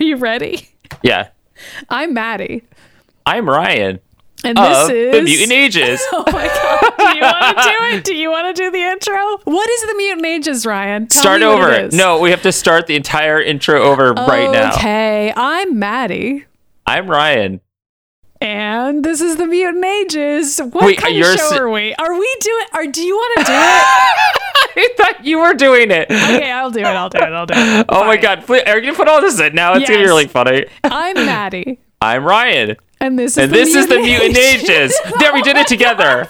Are you ready? Yeah. I'm Maddie. I'm Ryan And this is the Mutant Ages. Oh my god. Do you want to do it? Do you want to do the intro? What is the Mutant Ages, Ryan? Tell start over. No, we have to start the entire intro over right now. Okay. I'm Maddie. I'm Ryan. And this is the Mutant Ages. What Wait, kind of show s- are we? Are we doing? Are do you want to do it? I thought you were doing it. Okay, I'll do it. I'll do it. I'll do it. Oh my god, please, are you gonna put all this in now? It's gonna be really funny. I'm Maddie, I'm Ryan. and this is And the this is the Mutant Mutant Ages. there, we did it together.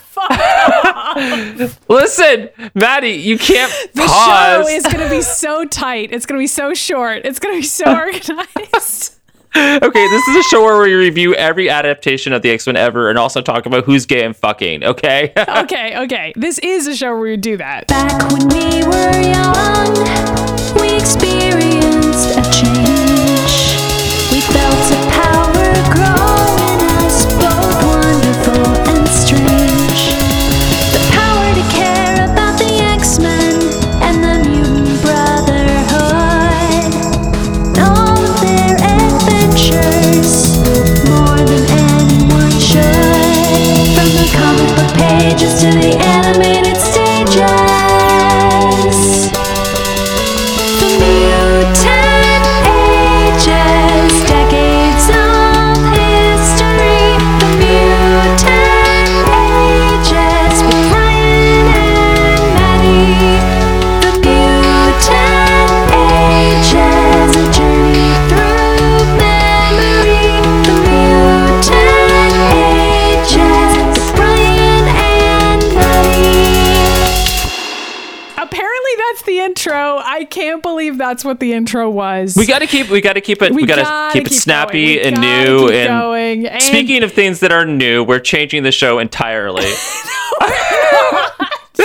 Listen, Maddie, you can't The pause. show is going to be so tight. It's going to be so short. It's going to be so organized. Okay, this is a show where we review every adaptation of the X Men ever and also talk about who's gay and fucking, okay? okay, okay. This is a show where we do that. Back when we were young, we experienced intro. I can't believe that's what the intro was. we gotta keep we gotta keep it we, gotta, gotta keep it snappy. And new and. And speaking of things that are new, we're changing the show entirely.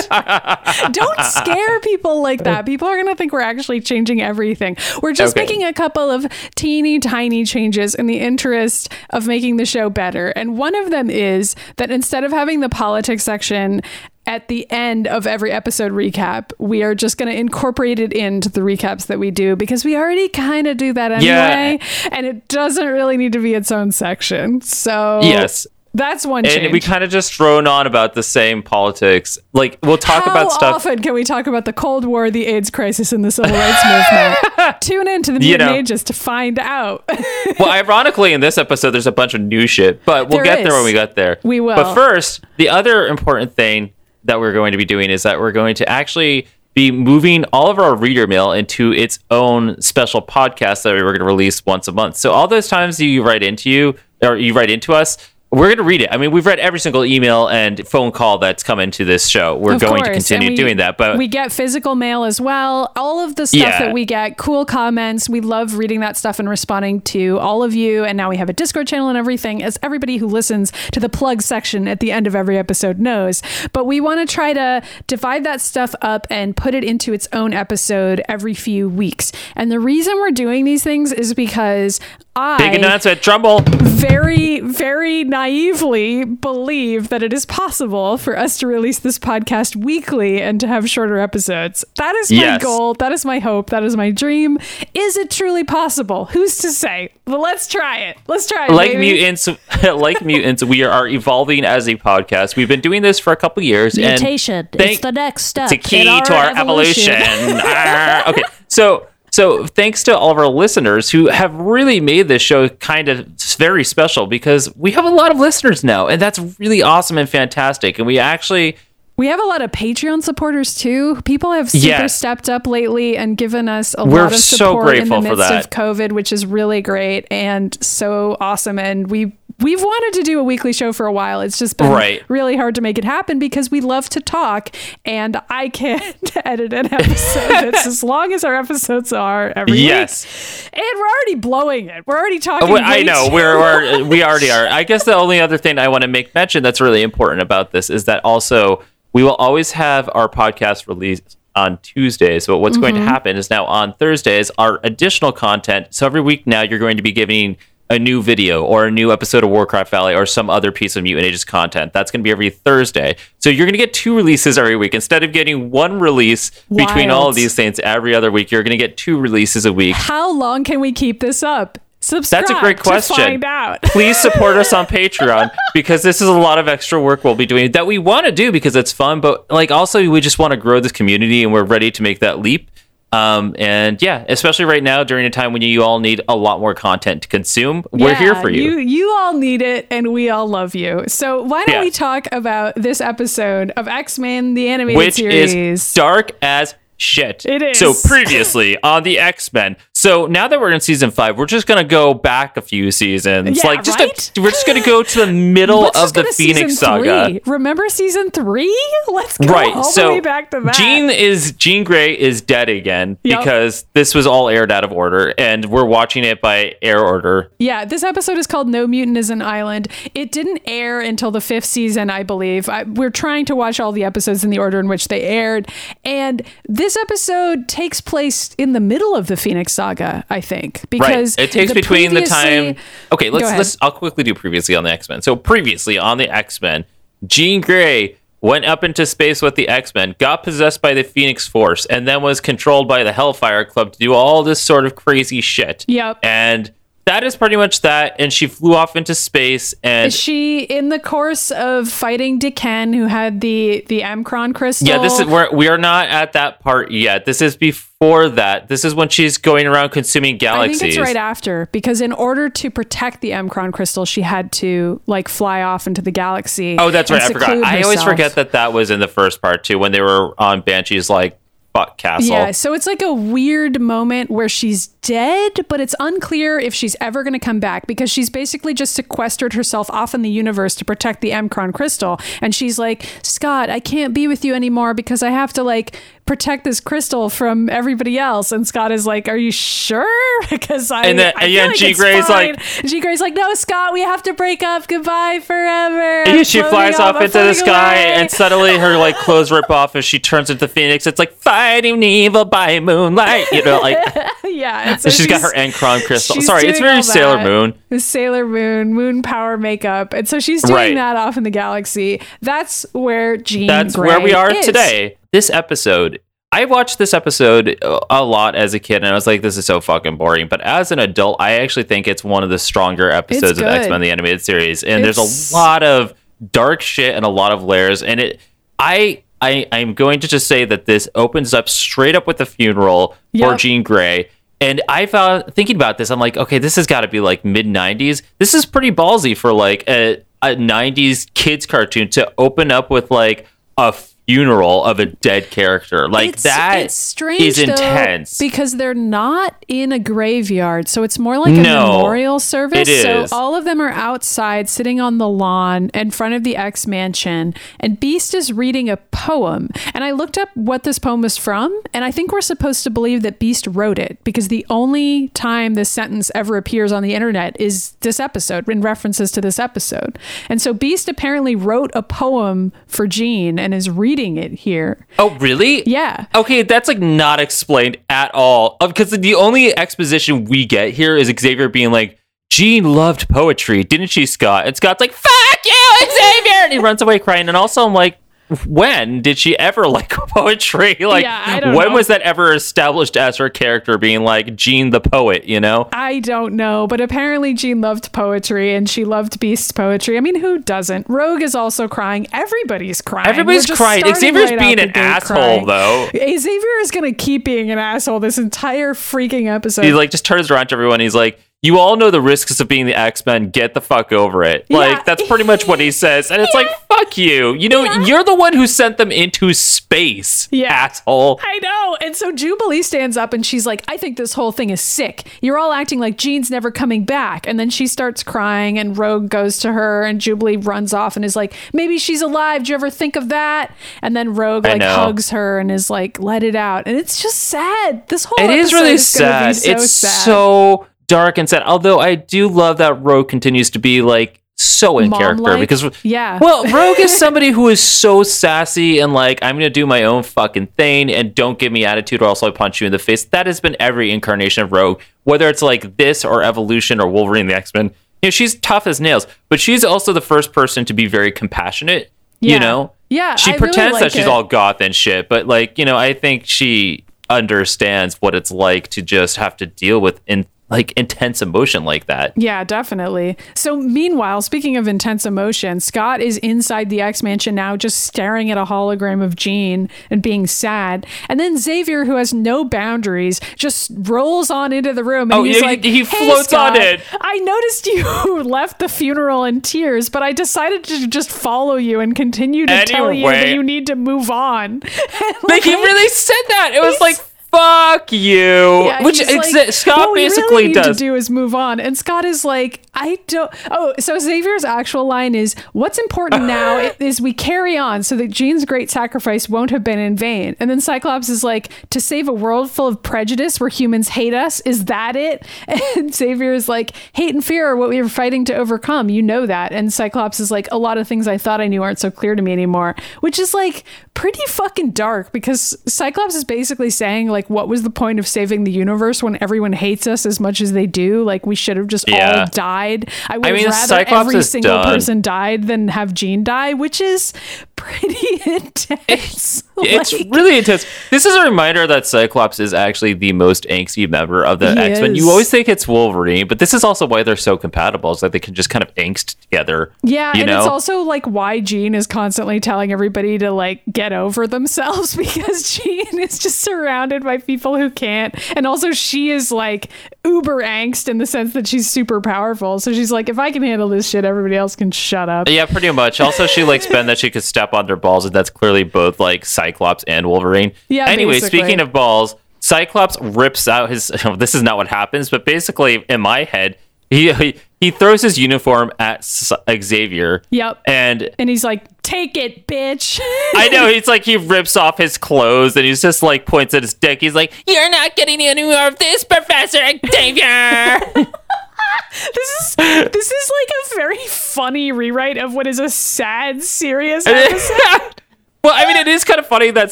don't scare people like that. People are going to think we're actually changing everything. We're just Okay. making a couple of teeny tiny changes in the interest of making the show better. And one of them is that instead of having the politics section at the end of every episode recap, we are just going to incorporate it into the recaps that we do because we already kind of do that anyway. And it doesn't really need to be its own section. So, yes. That's one change. And we kind of just drone on about the same politics. Like we'll talk How about stuff How often can we talk about the Cold War, the AIDS crisis, and the civil rights movement? Tune in to the You Mutant know. Ages to find out. well, ironically, in this episode, there's a bunch of new shit, but we'll There get there when we get there. We will. But first, the other important thing that we're going to be doing is that we're going to actually be moving all of our reader mail into its own special podcast that we're going to release once a month. So all those times you write into you or you write into us. We're going to read it. I mean, we've read every single email and phone call that's come into this show. We're Of going to continue we- doing that. But we get physical mail as well. All of the stuff Yeah. that we get, cool comments. We love reading that stuff and responding to all of you. And now we have a Discord channel and everything, as everybody who listens to the plug section at the end of every episode knows. But we want to try to divide that stuff up and put it into its own episode every few weeks. And the reason we're doing these things is because I big announcement, Trumbull. very, very naively believe that it is possible for us to release this podcast weekly and to have shorter episodes. That is my Yes. goal. That is my hope. That is my dream. Is it truly possible? Who's to say? But let's try it. Let's try it. like baby. mutants like mutants we are evolving as a podcast we've been doing this for a couple years Mutation. and thank- it's the next step. it's a key our to our evolution. evolution, okay so so thanks to all of our listeners who have really made this show kind of very special because we have a lot of listeners now and that's really awesome and fantastic and we actually We have a lot of Patreon supporters too. People have super Yes. stepped up lately and given us a We're lot of so support in grateful the midst of COVID, which is really great and so awesome. And we we've wanted to do a weekly show for a while. It's just been Right. really hard to make it happen because we love to talk and I can't edit an episode that's as long as our episodes are every Yes. week. And we're already blowing it. We're already talking. Well, I know we're, we're we already are. I guess the only other thing I want to make mention that's really important about this is that also we will always have our podcast released on Tuesdays. But what's going to Mm-hmm. happen is now on Thursdays our additional content. So every week now you're going to be getting a new video or a new episode of Warcraft Valley or some other piece of Mutant Ages content. That's going to be every Thursday. So you're going to get two releases every week instead of getting one release between all of these things every other week. You're going to get two releases a week. How long can we keep this up? Subscribe That's a great question. Find out. Please support us on Patreon because this is a lot of extra work we'll be doing that we want to do because it's fun, but like also we just want to grow this community and we're ready to make that leap. Um, and yeah, especially right now during a time when you all need a lot more content to consume, we're Yeah, here for you. You you all need it and we all love you. So why don't Yeah. we talk about this episode of X-Men the animated which series? is dark as shit. It is. So previously on the X Men. So now that we're in season five, we're just gonna go back a few seasons. Yeah, like just right? a, we're just gonna go to the middle of the Phoenix saga. three. Remember season three? Let's go Right. all so the way back to that. Jean is Jean Grey is dead again Yep. because this was all aired out of order, and we're watching it by air order. Yeah, this episode is called No Mutant is an Island. It didn't air until the fifth season, I believe. I, we're trying to watch all the episodes in the order in which they aired. And this episode takes place in the middle of the Phoenix saga, I think. Because right. It takes between the time. Okay, let's let's. I'll quickly do previously on the X Men. So previously on the X Men, Jean Grey went up into space with the X Men, got possessed by the Phoenix Force, and then was controlled by the Hellfire Club to do all this sort of crazy shit. Yep. And that is pretty much that. And she flew off into space, and Is she in the course of fighting D'Ken, who had the the M'Kraan crystal? Yeah, this is we're we are not at that part yet. This is before that. This is when she's going around consuming galaxies. I think it's right after because in order to protect the M'Kraan crystal, she had to like fly off into the galaxy. oh, that's right. I forgot. I always forget that that was in the first part too, when they were on Banshee's like fuck castle. Yeah, so it's like a weird moment where she's dead, but it's unclear if she's ever going to come back because she's basically just sequestered herself off in the universe to protect the M'Kraan crystal. And she's like, Scott, I can't be with you anymore because I have to like protect this crystal from everybody else. And Scott is like, Are you sure? because I And then- I yeah, like Grey's fine." like- Jean Grey's like, No, Scott, we have to break up. Goodbye forever. Yeah, she flies off I'm into the sky, away." and suddenly her like clothes rip off as she turns into Phoenix. It's like fighting evil by moonlight, you know, like yeah, and so she's got her M'Kraan crystal. Sorry, it's very Sailor. Moon. The Sailor Moon, moon power makeup. And so she's doing Right. that off in the galaxy. That's where Jean That's Grey where we are is. today. This episode, I watched this episode uh, a lot as a kid, and I was like, "This is so fucking boring." But as an adult, I actually think it's one of the stronger episodes of. X Men: The Animated Series, and It's- there's a lot of dark shit and a lot of layers. And it, I, I, I'm going to just say that this opens up straight up with the funeral for Jean Grey. And I found thinking about this, I'm like, okay, this has got to be like mid '90s. This is pretty ballsy for like a, a '90s kids cartoon to open up with like a funeral of a dead character. Like It's, that it's strange is though, intense. because they're not in a graveyard, so it's more like a No, memorial service. so all of them are outside, sitting on the lawn in front of the X Mansion, and Beast is reading a poem. And I looked up what this poem was from, and I think we're supposed to believe that Beast wrote it because the only time this sentence ever appears on the internet is this episode in references to this episode. And so Beast apparently wrote a poem for Jean and is reading it here. oh, really? Yeah. Okay, that's like not explained at all. Uh, because the only exposition we get here is Xavier being like, Jean loved poetry, didn't she, Scott? And Scott's like, fuck you, Xavier! And he runs away crying. And also, I'm like, when did she ever like poetry? Like, Yeah, when know. was that ever established as her character being like Jean the poet, you know? I don't know, but apparently Jean loved poetry and she loved Beast's poetry. I mean, who doesn't? Rogue is also crying. Everybody's crying. Everybody's crying. Xavier's right being an asshole, crying. though. Xavier is going to keep being an asshole this entire freaking episode. He like just turns around to everyone. He's like, "You all know the risks of being the X Men. Get the fuck over it." Yeah. Like that's pretty much what he says, and it's like, "Fuck you." You know, you're the one who sent them into space, Yeah. asshole. I know. And so Jubilee stands up and she's like, I think this whole thing is sick. You're all acting like Jean's never coming back. And then she starts crying and Rogue goes to her and Jubilee runs off and is like, maybe she's alive. Do you ever think of that? And then Rogue like hugs her and is like, let it out. And it's just sad. This whole It is really is sad. so it's sad. so dark and sad. Although I do love that Rogue continues to be like so in character Mom-like? because Yeah. well rogue is somebody who is so sassy and like i'm gonna do my own fucking thing and don't give me attitude or else i'll punch you in the face that has been every incarnation of rogue whether it's like this or evolution or wolverine the x-men you know she's tough as nails but she's also the first person to be very compassionate Yeah. you know Yeah, she I really pretends like that she's all goth and shit but like you know i think she understands what it's like to just have to deal with in like intense emotion like that Yeah, definitely. So, meanwhile, speaking of intense emotion, Scott is inside the X Mansion now, just staring at a hologram of Jean and being sad. And then Xavier, who has no boundaries, just rolls on into the room and Oh, he's yeah, like, he "Hey, floats on Scott. I noticed you left the funeral in tears, but I decided to just follow you and continue to tell you that you need to move on. like he really said that it was like fuck you. Yeah, which exa- like, scott what really basically need does. to do is move on. And scott is like i don't oh so xavier's actual line is what's important now is we carry on so that jean's great sacrifice won't have been in vain. And then cyclops is like to save a world full of prejudice where humans hate us is that it? And xavier is like hate and fear are what we were fighting to overcome you know that. And cyclops is like a lot of things i thought i knew aren't so clear to me anymore which is like pretty fucking dark because cyclops is basically saying like what was the point of saving the universe when everyone hates us as much as they do like we should have just Yeah. all died i would I mean, rather Cyclops every single done. person died than have jean die which is pretty intense it's Like- really intense this is a reminder that cyclops is actually the most angsty member of the x-men you always think it's wolverine but this is also why they're so compatible is that they can just kind of angst together Yeah, and know it's also like why Jean is constantly telling everybody to like get over themselves because Jean is just surrounded by people who can't. And also she is like uber angst in the sense that she's super powerful. So she's like, if I can handle this shit, everybody else can shut up. yeah pretty much also she likes ben that she could step on their balls and that's clearly both like cyclops and wolverine Yeah, anyway basically. speaking of balls cyclops rips out his this is not what happens but basically in my head he he, he throws his uniform at S- xavier Yep. and And he's like, take it, bitch. I know he's like he rips off his clothes and he's just like points at his dick. He's like, "You're not getting any more of this, Professor Xavier." this is this is like a very funny rewrite of what is a sad, serious episode. well, I mean, it is kind of funny that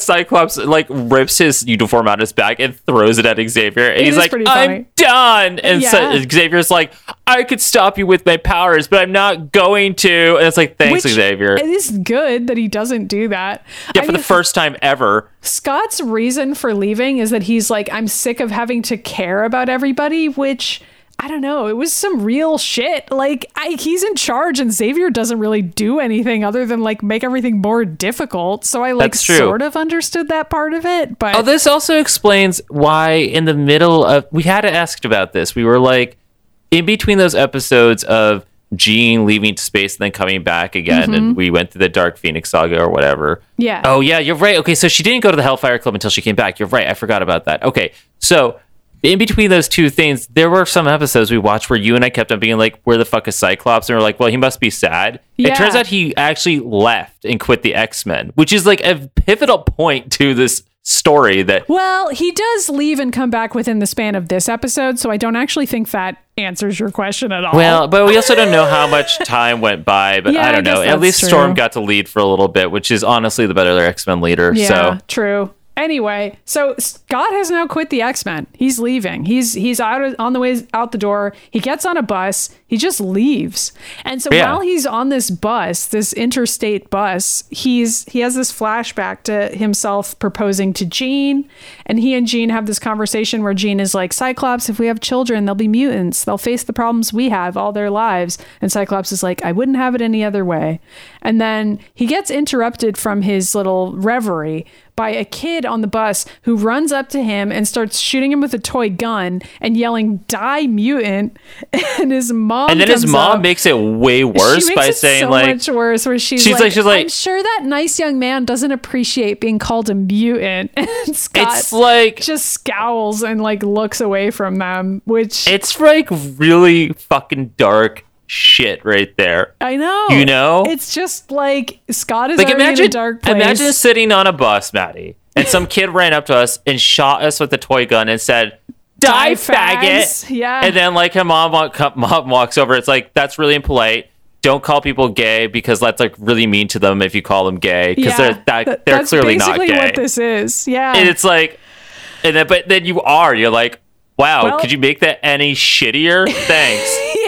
Cyclops like rips his uniform out of his back and throws it at Xavier, and It he's like, "I'm done." And so Xavier's like, "I could stop you with my powers, but I'm not going to." And it's like, "Thanks, Which Xavier." It is good that he doesn't do that. yeah, I for the first time ever. Scott's reason for leaving is that he's like, I'm sick of having to care about everybody, which I don't know. It was some real shit. Like, I, he's in charge, and Xavier doesn't really do anything other than like make everything more difficult. So I like sort of understood that part of it, but Oh, this also explains why in the middle of we had asked about this. We were like in between those episodes of Jean leaving space and then coming back again, and mm-hmm. we went through the Dark Phoenix saga or whatever. Yeah. Oh yeah, you're right. Okay, so she didn't go to the Hellfire Club until she came back. You're right. I forgot about that. Okay, so in between those two things, there were some episodes we watched where you and I kept on being like, "Where the fuck is Cyclops?" And we're like, "Well, he must be sad." It turns out he actually left and quit the X Men, which is like a pivotal point to this story that well, he does leave and come back within the span of this episode, so I don't actually think that answers your question at all. Well, but we also don't know how much time went by. But Yeah, I I don't know. At least true. Storm got to lead for a little bit, which is honestly the better X Men leader. Yeah, So true. Anyway, so Scott has now quit the X Men. He's leaving. He's he's out on the way out the door. He gets on a bus. He just leaves. And so Yeah. while he's on this bus, this interstate bus, he's he has this flashback to himself proposing to Jean, and he and Jean have this conversation where Jean is like, "Cyclops, if we have children, they'll be mutants. They'll face the problems we have all their lives." And Cyclops is like, "I wouldn't have it any other way." And then he gets interrupted from his little reverie by a kid on the bus who runs up to him and starts shooting him with a toy gun and yelling "Die mutant!" And his mom and then his mom up. makes it way worse by saying so like, much worse. Where she's, she's like, like- she's like- "I'm sure that nice young man doesn't appreciate being called a mutant." And Scott it's like just scowls and like looks away from them, which it's like really fucking dark shit right there. I know. You know? it's just like Scott is Like imagine, in a dark place. imagine sitting on a bus, Maddie, and some kid ran up to us and shot us with a toy gun and said, "Die, Die, faggot!" Yeah. And then like her mom, walk, mom walks over. It's like that's really impolite. don't call people gay because that's like really mean to them if you call them gay because they're that, Th- they're that's clearly not gay. what this is. Yeah. and it's like, and then but then you are. You're like, wow, Well- could you make that any shittier? Thanks.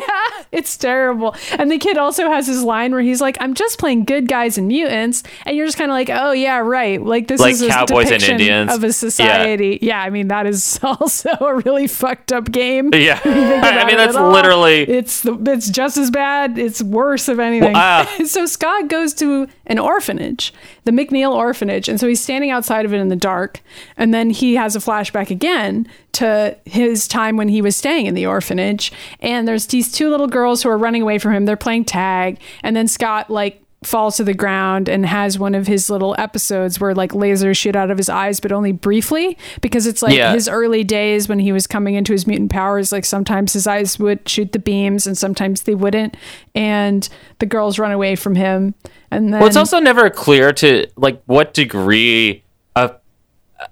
yeah, it's terrible. And the kid also has his line where he's like, "I'm just playing good guys and mutants," and you're just kind of like, "Oh yeah, right." Like this Like is a cowboys and depiction Indians. of a society. Yeah. I mean that is also a really fucked up game. Yeah, I mean that's literally It's the, it's just as bad. It's worse if anything. Well, ah. so Scott goes to an orphanage, the McNeil orphanage, and so he's standing outside of it in the dark, and then he has a flashback again to his time when he was staying in the orphanage, and there's these two little girls who are running away from him. They're playing tag, and then Scott like falls to the ground and has one of his little episodes where like lasers shoot out of his eyes but only briefly because it's like Yeah. his early days when he was coming into his mutant powers like sometimes his eyes would shoot the beams and sometimes they wouldn't and the girls run away from him and then Well, it's also never clear to like what degree of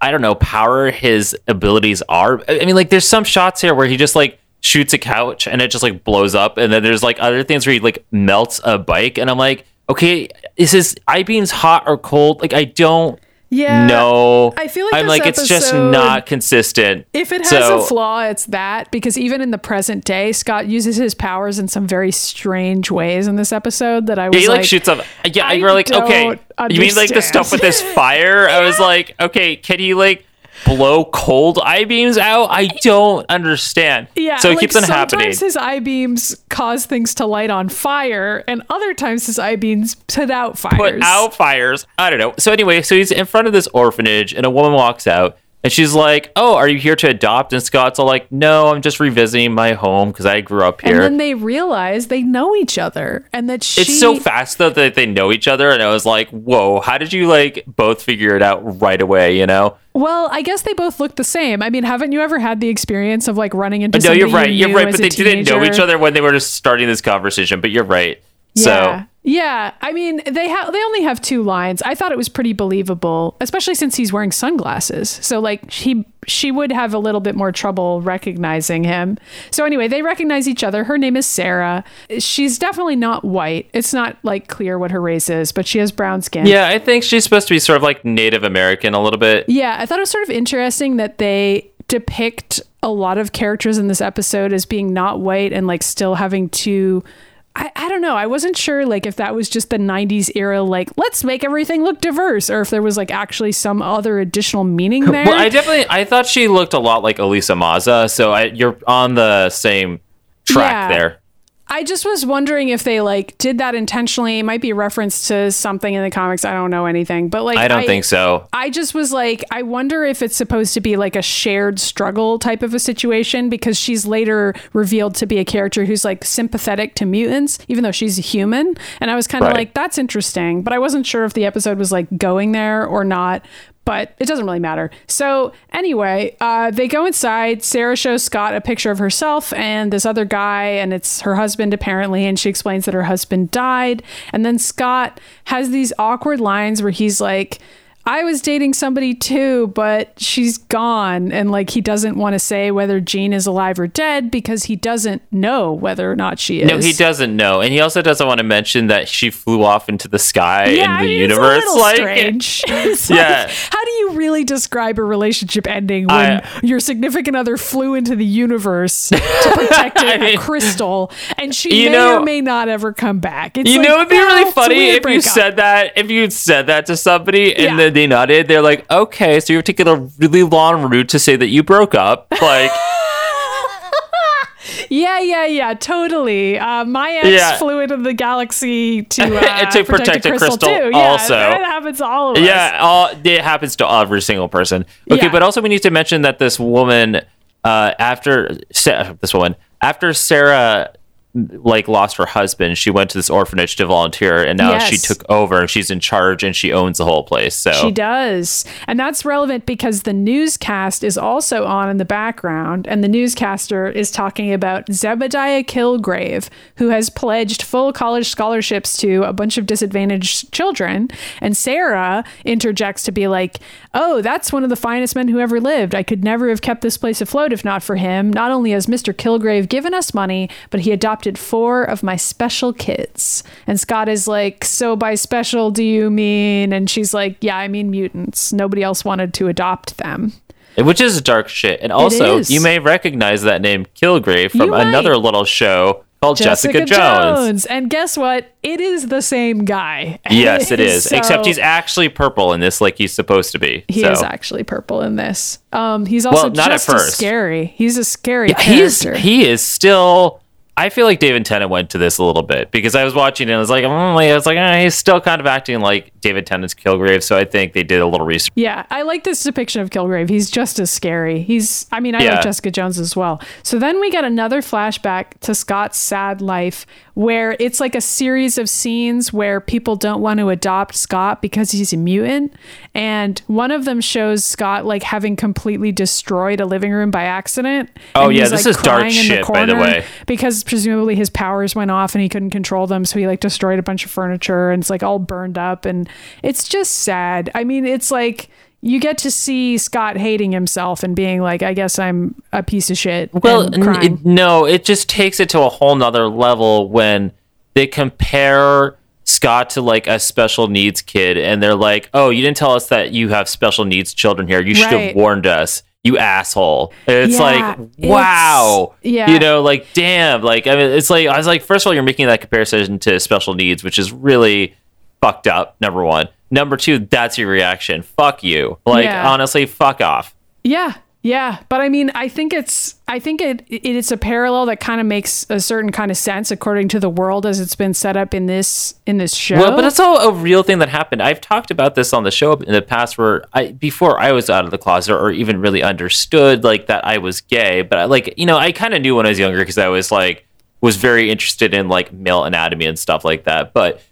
I don't know power his abilities are. I I mean, like there's some shots here where he just like shoots a couch and it just like blows up, and then there's like other things where he like melts a bike, and I'm like, okay, is his eye beams hot or cold? Like I don't yeah No. I feel like I'm this like it's just not consistent. if it has So- a flaw it's that because even in the present day scott uses his powers in some very strange ways in this episode that i was Yeah, he like, like shoots up. Yeah, I you were like, okay, don't you mean like the stuff with this fire? I was like, okay, can he like blow cold eye beams out? I don't understand. Yeah, so it like keeps on happening. Sometimes his eye beams cause things to light on fire, and other times his eye beams put out fires. Put out fires. I don't know. So anyway, so he's in front of this orphanage, and a woman walks out. And she's like, "Oh, are you here to adopt?" And Scott's all like, "No, I'm just revisiting my home because I grew up here." And then they realize they know each other, and that she. it's so fast though that they know each other, and I was like, "Whoa, how did you like both figure it out right away?" You know? Well, I guess they both look the same. I mean, haven't you ever had the experience of like running into? No, you're right. You You're right. But they didn't know each other when they were just starting this conversation. But you're right. Yeah. So Yeah, I mean they have they only have two lines. I thought it was pretty believable, especially since he's wearing sunglasses. So like he she would have a little bit more trouble recognizing him. So anyway, they recognize each other. Her name is Sarah. She's definitely not white. It's not like clear what her race is, but she has brown skin. yeah, I think she's supposed to be sort of like Native American a little bit. Yeah, I thought it was sort of interesting that they depict a lot of characters in this episode as being not white and like still having to I, I don't know. I wasn't sure like if that was just the 90s era like let's make everything look diverse or if there was like actually some other additional meaning there. Well, I definitely I thought she looked a lot like Elisa Maza, so I, you're on the same track Yeah. there. I just was wondering if they like did that intentionally. It might be a reference to something in the comics. I don't know anything, but like I don't think so. I just was like, I wonder if it's supposed to be like a shared struggle type of a situation because she's later revealed to be a character who's like sympathetic to mutants, even though she's a human. And I was kind of Right. like, that's interesting, but I wasn't sure if the episode was like going there or not. But it doesn't really matter. So anyway, uh, they go inside. Sarah shows Scott a picture of herself and this other guy, and it's her husband apparently. And she explains that her husband died. And then Scott has these awkward lines where he's like, I was dating somebody too, but she's gone. And like, he doesn't want to say whether Jean is alive or dead because he doesn't know whether or not she is. No, he doesn't know, and he also doesn't want to mention that she flew off into the sky Yeah, in I the mean, universe. It's a like, strange. It's Yeah. like, how do you really describe a relationship ending when I- your significant other flew into the universe to protect a, mean, a crystal and she may know- or may not ever come back? It's you like, know, it'd be really funny if you breakup. said that. If you said that to somebody and Yeah. then they nodded, they're like, "Okay, so you're taking a really long route to say that you broke up." Like, Yeah, yeah, yeah, totally. Uh, my ex Yeah. flew into the galaxy to, uh, To protect a crystal too. Yeah, also. that happens to all of us. yeah, all, it happens to every single person. Okay, Yeah. but also we need to mention that this woman, uh, after this woman, after Sarah like lost her husband, she went to this orphanage to volunteer, and now she took over and she's in charge and she owns the whole place. So She does. And that's relevant because the newscast is also on in the background. And the newscaster is talking about Zebediah Killgrave, who has pledged full college scholarships to a bunch of disadvantaged children. And Sarah interjects to be like, Oh, that's one of the finest men who ever lived. I could never have kept this place afloat if not for him. Not only has Mr. Killgrave given us money, but he adopted adopted four of my special kids. And Scott is like, So by special, do you mean? And she's like, Yeah, I mean mutants. Nobody else wanted to adopt them. Which is dark shit. And also, you may recognize that name Killgrave from You might. another little show called Jessica, Jones. And guess what? It is the same guy. Yes, it is. Except he's actually purple in this, like he's supposed to be. He so. is actually purple in this. Um, he's also Well, not at just as first. scary. He's a scary he's character. he is still. I feel like David Tennant went to this a little bit because I was watching it and I was like, mm, I was like, eh, he's still kind of acting like David Tennant's Killgrave. So I think they did a little research. yeah, I like this depiction of Killgrave. He's just as scary. He's, I mean, I Yeah. like Jessica Jones as well. So then we get another flashback to Scott's sad life where it's like a series of scenes where people don't want to adopt Scott because he's a mutant. And one of them shows Scott like having completely destroyed a living room by accident. Oh, yeah, this like, is dark shit, by the way. Because presumably his powers went off and he couldn't control them. So he like destroyed a bunch of furniture and it's like all burned up. And it's just sad. I mean, it's like you get to see Scott hating himself and being like, I guess I'm a piece of shit. Well, it- no, it just takes it to a whole nother level when they compare Scott to like a special needs kid and they're like, oh, you didn't tell us that you have special needs children here. You should Right. have warned us. You asshole. And it's Yeah, like, it's- wow. yeah. You know, like, damn. Like, I mean, it's like, I was like, first of all, you're making that comparison to special needs, which is really fucked up, number one. Number two, that's your reaction. Fuck you. Like, Yeah. honestly, fuck off. Yeah, yeah, but I mean, I think it's I think it, it it's a parallel that kind of makes a certain kind of sense according to the world as it's been set up in this in this show. Well, but it's all a real thing that happened. I've talked about this on the show in the past, where I before I was out of the closet or even really understood like that I was gay, but I, like you know I kind of knew when I was younger because I was like was very interested in like male anatomy and stuff like that. But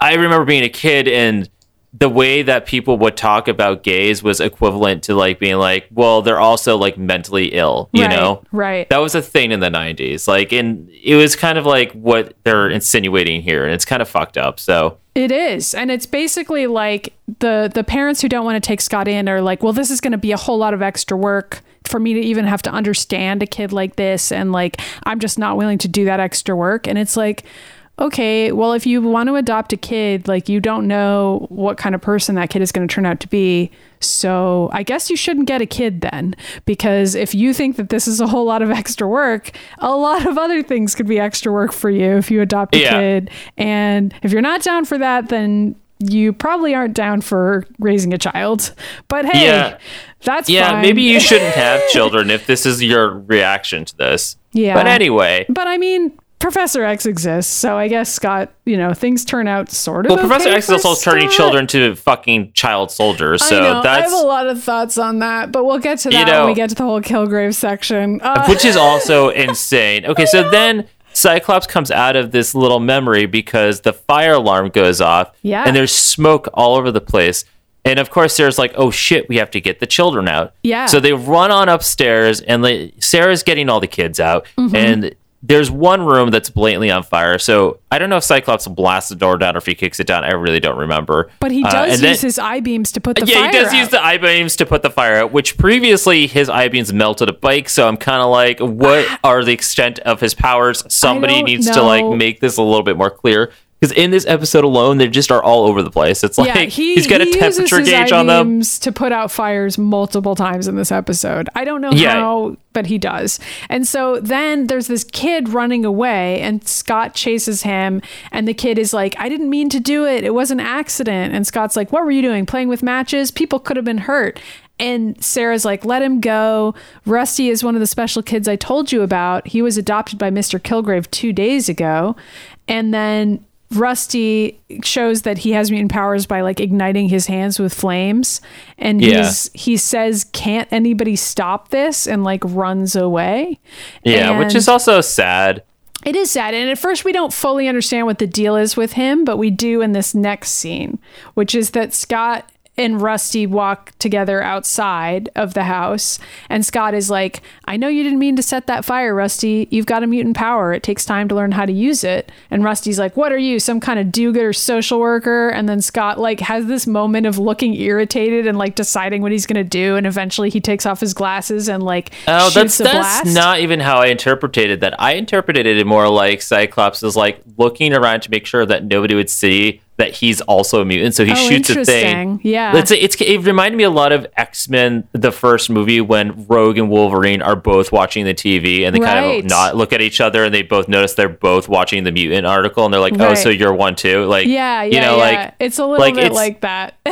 I remember being a kid and the way that people would talk about gays was equivalent to like being like, well, they're also like mentally ill, you Right, know? right. That was a thing in the 90s. Like, and it was kind of like what they're insinuating here, and it's kind of fucked up. So, It is, and it's basically like the the parents who don't want to take Scott in are like, well, this is going to be a whole lot of extra work for me to even have to understand a kid like this, and like I'm just not willing to do that extra work. And it's like, okay, well, if you want to adopt a kid, like you don't know what kind of person that kid is going to turn out to be. So I guess you shouldn't get a kid then, because if you think that this is a whole lot of extra work, a lot of other things could be extra work for you if you adopt a Yeah. kid. And if you're not down for that, then you probably aren't down for raising a child. But hey, Yeah. that's yeah, fine. maybe you shouldn't have children if this is your reaction to this. Yeah. But anyway, But I mean, Professor X exists, so I guess Scott, you know, things turn out sort of. well, Professor okay X is also turning children to fucking child soldiers. So I know. that's. I have a lot of thoughts on that, but we'll get to that know- when we get to the whole Killgrave section. Uh, which is also insane. Okay, so then Cyclops comes out of this little memory because the fire alarm goes off. Yeah. And there's smoke all over the place. And of course, Sarah's like, oh shit, we have to get the children out. Yeah. So they run on upstairs, and Sarah's getting all the kids out. Mm-hmm. And there's one room that's blatantly on fire. So I don't know if Cyclops blasts the door down or if he kicks it down. I really don't remember. but he Uh, does and use then- his eye beams to put the yeah, fire he does use out. the eye beams to put the fire out, which previously his eye beams melted a bike. So I'm kind of like, what are the extent of his powers? Somebody needs to like make this a little bit more clear. Because in this episode alone, they just are all over the place. It's like yeah, he, he's got a he uses temperature gauge on them. to put out fires multiple times in this episode. I don't know Yeah. how, but he does. And so then there's this kid running away, and Scott chases him, and the kid is like, "I didn't mean to do it. It was an accident." And Scott's like, "What were you doing? Playing with matches? People could have been hurt." And Sarah's like, let him go. Rusty is one of the special kids I told you about. He was adopted by Mr. Killgrave two days ago. And then Rusty shows that he has mutant powers by like igniting his hands with flames. And Yeah. he's he says, Can't anybody stop this? and like runs away. Yeah, which is also sad. it is sad. And at first, we don't fully understand what the deal is with him, but we do in this next scene, which is that Scott and Rusty walk together outside of the house. And Scott is like, I know you didn't mean to set that fire, Rusty. You've got a mutant power. It takes time to learn how to use it. And Rusty's like, What are you, some kind of do gooder social worker? And then Scott like has this moment of looking irritated and like deciding what he's gonna do. And eventually he takes off his glasses and like Oh, shoots that's that's blast. not even how I interpreted that. I interpreted it more like Cyclops is like looking around to make sure that nobody would see that he's also a mutant. So he Oh, shoots a thing. Yeah. It's, it's it reminded me a lot of X Men, the first movie when Rogue and Wolverine are both watching the TV and they kind of not look at each other and they both notice they're both watching the mutant article and they're like, oh, Right. so you're one too. Like, yeah, yeah, you know, yeah. like it's a little like, bit like that.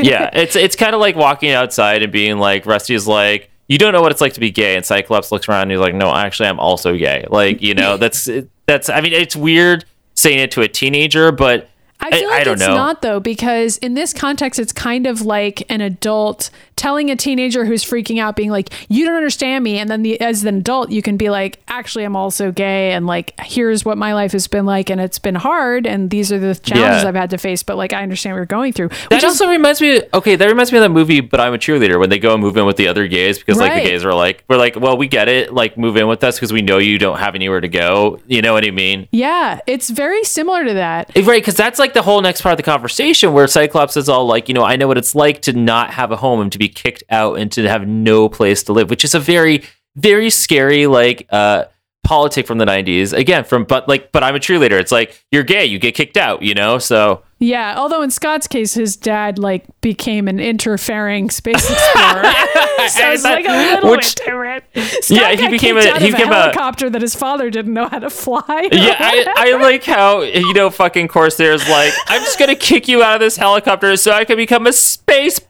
yeah, it's it's kind of like walking outside and being like, Rusty's like, you don't know what it's like to be gay, and Cyclops looks around and he's like, no, actually, I'm also gay. Like, you know, that's that's. I mean, it's weird saying it to a teenager, but I feel like I it's know. not though, because in this context, it's kind of like an adult telling a teenager who's freaking out, being like, "You don't understand me," and then the, as an adult, you can be like, "Actually, I'm also gay, and like, here's what my life has been like, and it's been hard, and these are the challenges Yeah. I've had to face, but like, I understand what you're going through." That Which is also reminds me. Okay, that reminds me of that movie. But I'm a cheerleader when they go and move in with the other gays because like the gays are like, we're like, well, we get it. Like, move in with us because we know you don't have anywhere to go. You know what I mean? yeah, it's very similar to that. Right, because that's like the whole next part of the conversation where Cyclops is all like, you know, I know what it's like to not have a home and to be kicked out and to have no place to live, which is a very, very scary like uh politic from the 90s again from but like but i'm a cheerleader it's like you're gay you get kicked out you know so Yeah, although in Scott's case, his dad like became an interfering space explorer, so it's like a little Which- different. Scott Yeah, he became a- he became a a- helicopter that his father didn't know how to fly. yeah I, I like how you know fucking Corsair's like i'm just gonna kick you out of this helicopter so i can become a space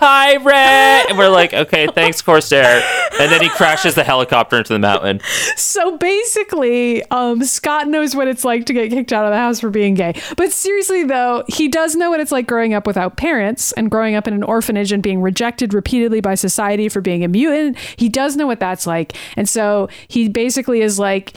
pirate and we're like okay thanks Corsair and then he crashes the helicopter into the mountain So basically, um, Scott knows what it's like to get kicked out of the house for being gay. But seriously, though, he does know what it's like growing up without parents and growing up in an orphanage and being rejected repeatedly by society for being a mutant. He does know what that's like. And so he basically is like,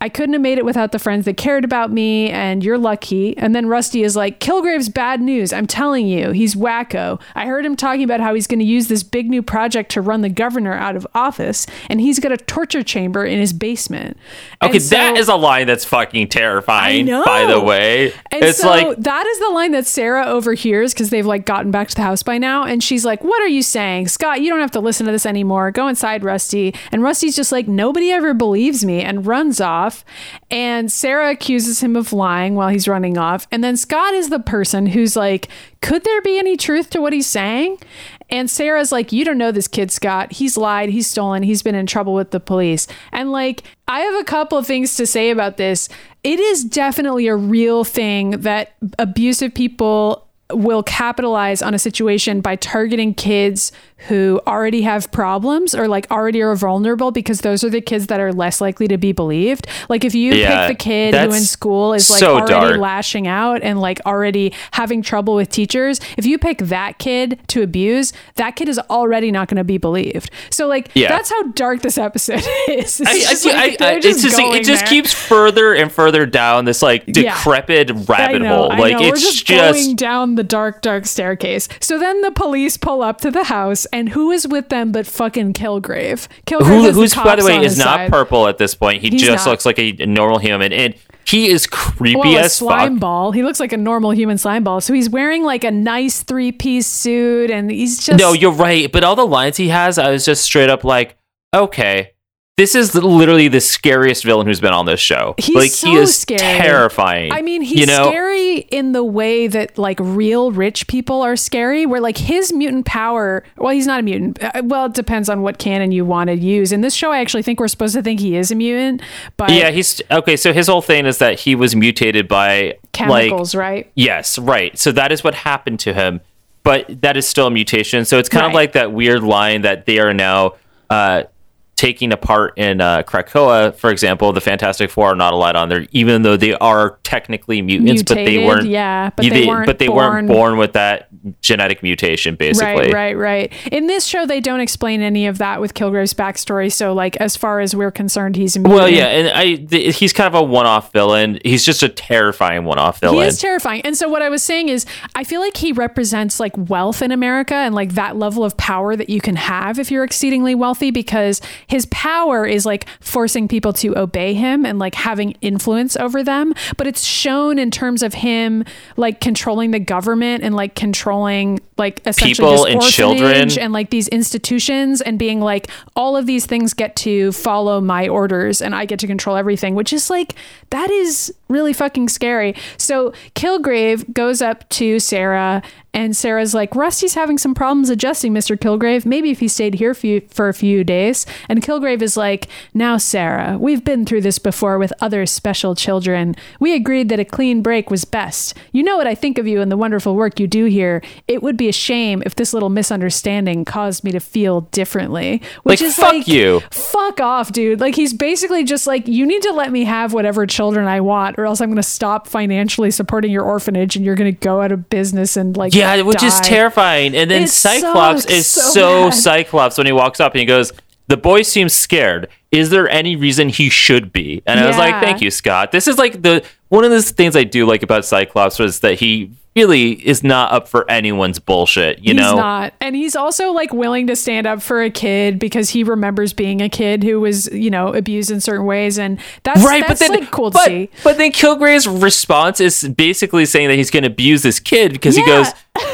I couldn't have made it without the friends that cared about me, and you're lucky. And then Rusty is like, Killgrave's bad news. I'm telling you, he's wacko. I heard him talking about how he's going to use this big new project to run the governor out of office, and he's got a torture chamber in his basement. Okay, so- that is a line that's fucking terrifying. I know. By the way, And it's so like that is the line that Sarah overhears because they've like gotten back to the house by now. And she's like, What are you saying? Scott, you don't have to listen to this anymore. Go inside, Rusty. And Rusty's just like, Nobody ever believes me and runs off. And Sarah accuses him of lying while he's running off. And then Scott is the person who's like, Could there be any truth to what he's saying? And Sarah's like, You don't know this kid, Scott. He's lied. He's stolen. He's been in trouble with the police. And like, I have a couple of things to say about this. It is definitely a real thing that abusive people will capitalize on a situation by targeting kids who already have problems or like already are vulnerable because those are the kids that are less likely to be believed. Like if you Yeah, pick the kid who in school is like so already dark. lashing out and like already having trouble with teachers, if you pick that kid to abuse, that kid is already not going to be believed. So like Yeah. that's how dark this episode is. It's I, just I- like, I- just going it just there. keeps further and further down this like Yeah. decrepit I rabbit know, hole. Like it's just, just, going down the dark, dark staircase. So then the police pull up to the house, and who is with them but fucking Killgrave? Killgrave who, who's by the way is not side. purple at this point. He He's just not. looks like a normal human, and he is creepy Well, a as slime fuck. ball. He looks like a normal human slime ball. So he's wearing like a nice three piece suit, and he's just No, you're right. But all the lines he has, I was just straight up like, okay, this is literally the scariest villain who's been on this show. He's like so he is scary. terrifying. I mean, he's you know, scary in the way that like real rich people are scary, where like his mutant power, well, he's not a mutant. Uh, Well, it depends on what canon you want to use. In this show, I actually think we're supposed to think he is a mutant, but Yeah, he's okay. So his whole thing is that he was mutated by chemicals, like right? yes, right. So that is what happened to him, but that is still a mutation. So it's kind of like that weird line that they are now uh, taking a part in uh, Krakoa, for example, the Fantastic Four are not allowed on there, even though they are technically mutants, but they weren't. yeah, but they weren't but they born- weren't born with that genetic mutation, basically. Right, right, right. In this show, they don't explain any of that with Killgrave's backstory. So, like, as far as we're concerned, he's a Well, yeah, and I th- he's kind of a one-off villain. He's just a terrifying one-off villain. He is terrifying. And so what I was saying is I feel like he represents like wealth in America and like that level of power that you can have if you're exceedingly wealthy because his power is like forcing people to obey him and like having influence over them, but it's shown in terms of him like controlling the government and like controlling like essentially People and children. and like these institutions and being like all of these things get to follow my orders and I get to control everything, which is like that is really fucking scary. So Killgrave goes up to Sarah and Sarah's like, Rusty's having some problems adjusting, Mr. Killgrave. Maybe if he stayed here few, for a few days. And Killgrave is like, Now, Sarah, we've been through this before with other special children. We agreed that a clean break was best. You know what I think of you and the wonderful work you do here. It would be a shame if this little misunderstanding caused me to feel differently. Which Like, is fuck like, you. Fuck off, dude. Like, he's basically just like, You need to let me have whatever children I want, or else I'm going to stop financially supporting your orphanage and you're going to go out of business and like, Yeah, which is terrifying. And then so- Cyclops is so so. Cyclops when he walks up and he goes, "The boy seems scared. Is there any reason he should be?" And I was like, "Thank you, Scott." This is like the one of the things I do like about Cyclops was that he really is not up for anyone's bullshit. You he's know, not. And he's also like willing to stand up for a kid because he remembers being a kid who was, you know, abused in certain ways. And that's, right? that's but then, like cool to but, see. but then Kilgrave's response is basically saying that he's going to abuse this kid because he goes,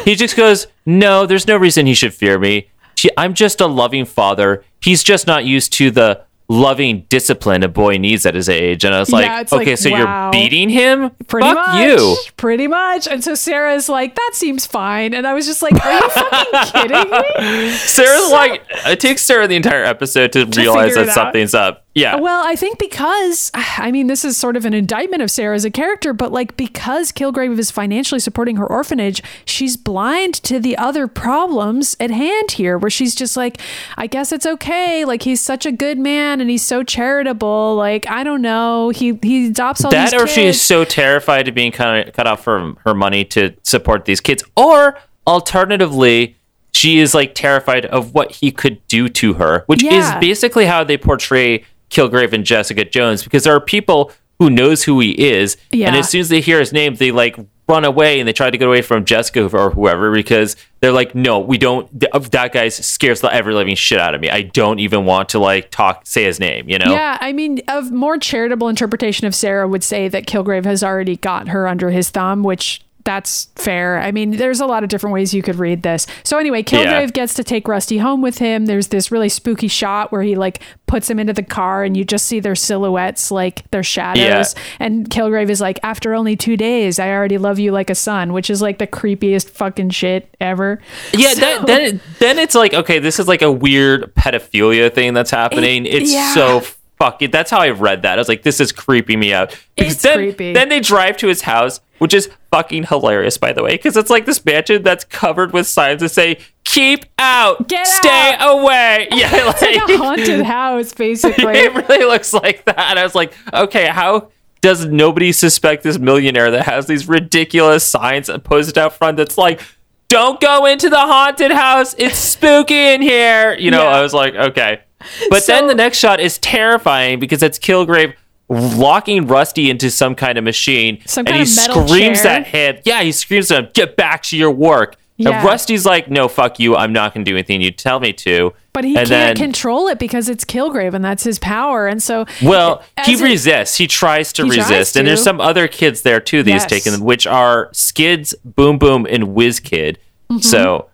he just goes, no, there's no reason he should fear me. She, I'm just a loving father. He's just not used to the loving discipline a boy needs at his age. And I was like, Yeah, okay, like, so wow. you're beating him? Pretty Fuck much. you. Pretty much. And so Sarah's like, that seems fine. And I was just like, are you fucking kidding me? Sarah's like, it takes Sarah the entire episode to, realize that something's up. Yeah. Well, I think because I mean this is sort of an indictment of Sarah as a character, but like because Kilgrave is financially supporting her orphanage, she's blind to the other problems at hand here, where she's just like, I guess it's okay. Like he's such a good man and he's so charitable. Like I don't know, he he adopts all these. that or kids. she is so terrified of being kind of cut off from her money to support these kids or alternatively she is like terrified of what he could do to her which Yeah. is basically how they portray kilgrave and jessica jones because there are people who knows who he is Yeah. and as soon as they hear his name they like run away and they try to get away from jessica or whoever because they're like no we don't th- that guy scares the ever living shit out of me. I don't even want to like talk say his name you know? Yeah, I mean, a more charitable interpretation of Sarah would say that Kilgrave has already got her under his thumb, which that's fair. I mean, there's a lot of different ways you could read this. So anyway, Kilgrave Yeah. gets to take Rusty home with him. There's this really spooky shot where he like puts him into the car and you just see their silhouettes, like their shadows. And Kilgrave is like, after only two days, I already love you like a son, which is like the creepiest fucking shit ever. Yeah, So- that, then it- then it's like okay, this is like a weird pedophilia thing that's happening. It- it's yeah. so fucking. That's how I read that. I was like, this is creeping me out. Because It's then, creepy. Then they drive to his house, which is fucking hilarious, by the way, because it's like this mansion that's covered with signs that say "Keep out, Get stay out." away." Yeah, It's like a haunted house, basically. it really looks like that. I was like, okay, how does nobody suspect this millionaire that has these ridiculous signs posted out front that's like, don't go into the haunted house. It's spooky in here. You know, Yeah. I was like, okay. But So- then the next shot is terrifying because it's Kilgrave locking Rusty into some kind of machine. Some and he screams chair. at him. Yeah, he screams at him, get back to your work. Yeah. And Rusty's like, no, fuck you. I'm not going to do anything you tell me to. But he and can't then, control it because it's Kilgrave and that's his power. And so Well, he it- resists. He tries to He tries resist, and there's some other kids there too. These Yes. taken, which are Skids, Boom Boom, and Whiz Kid. Mm-hmm. So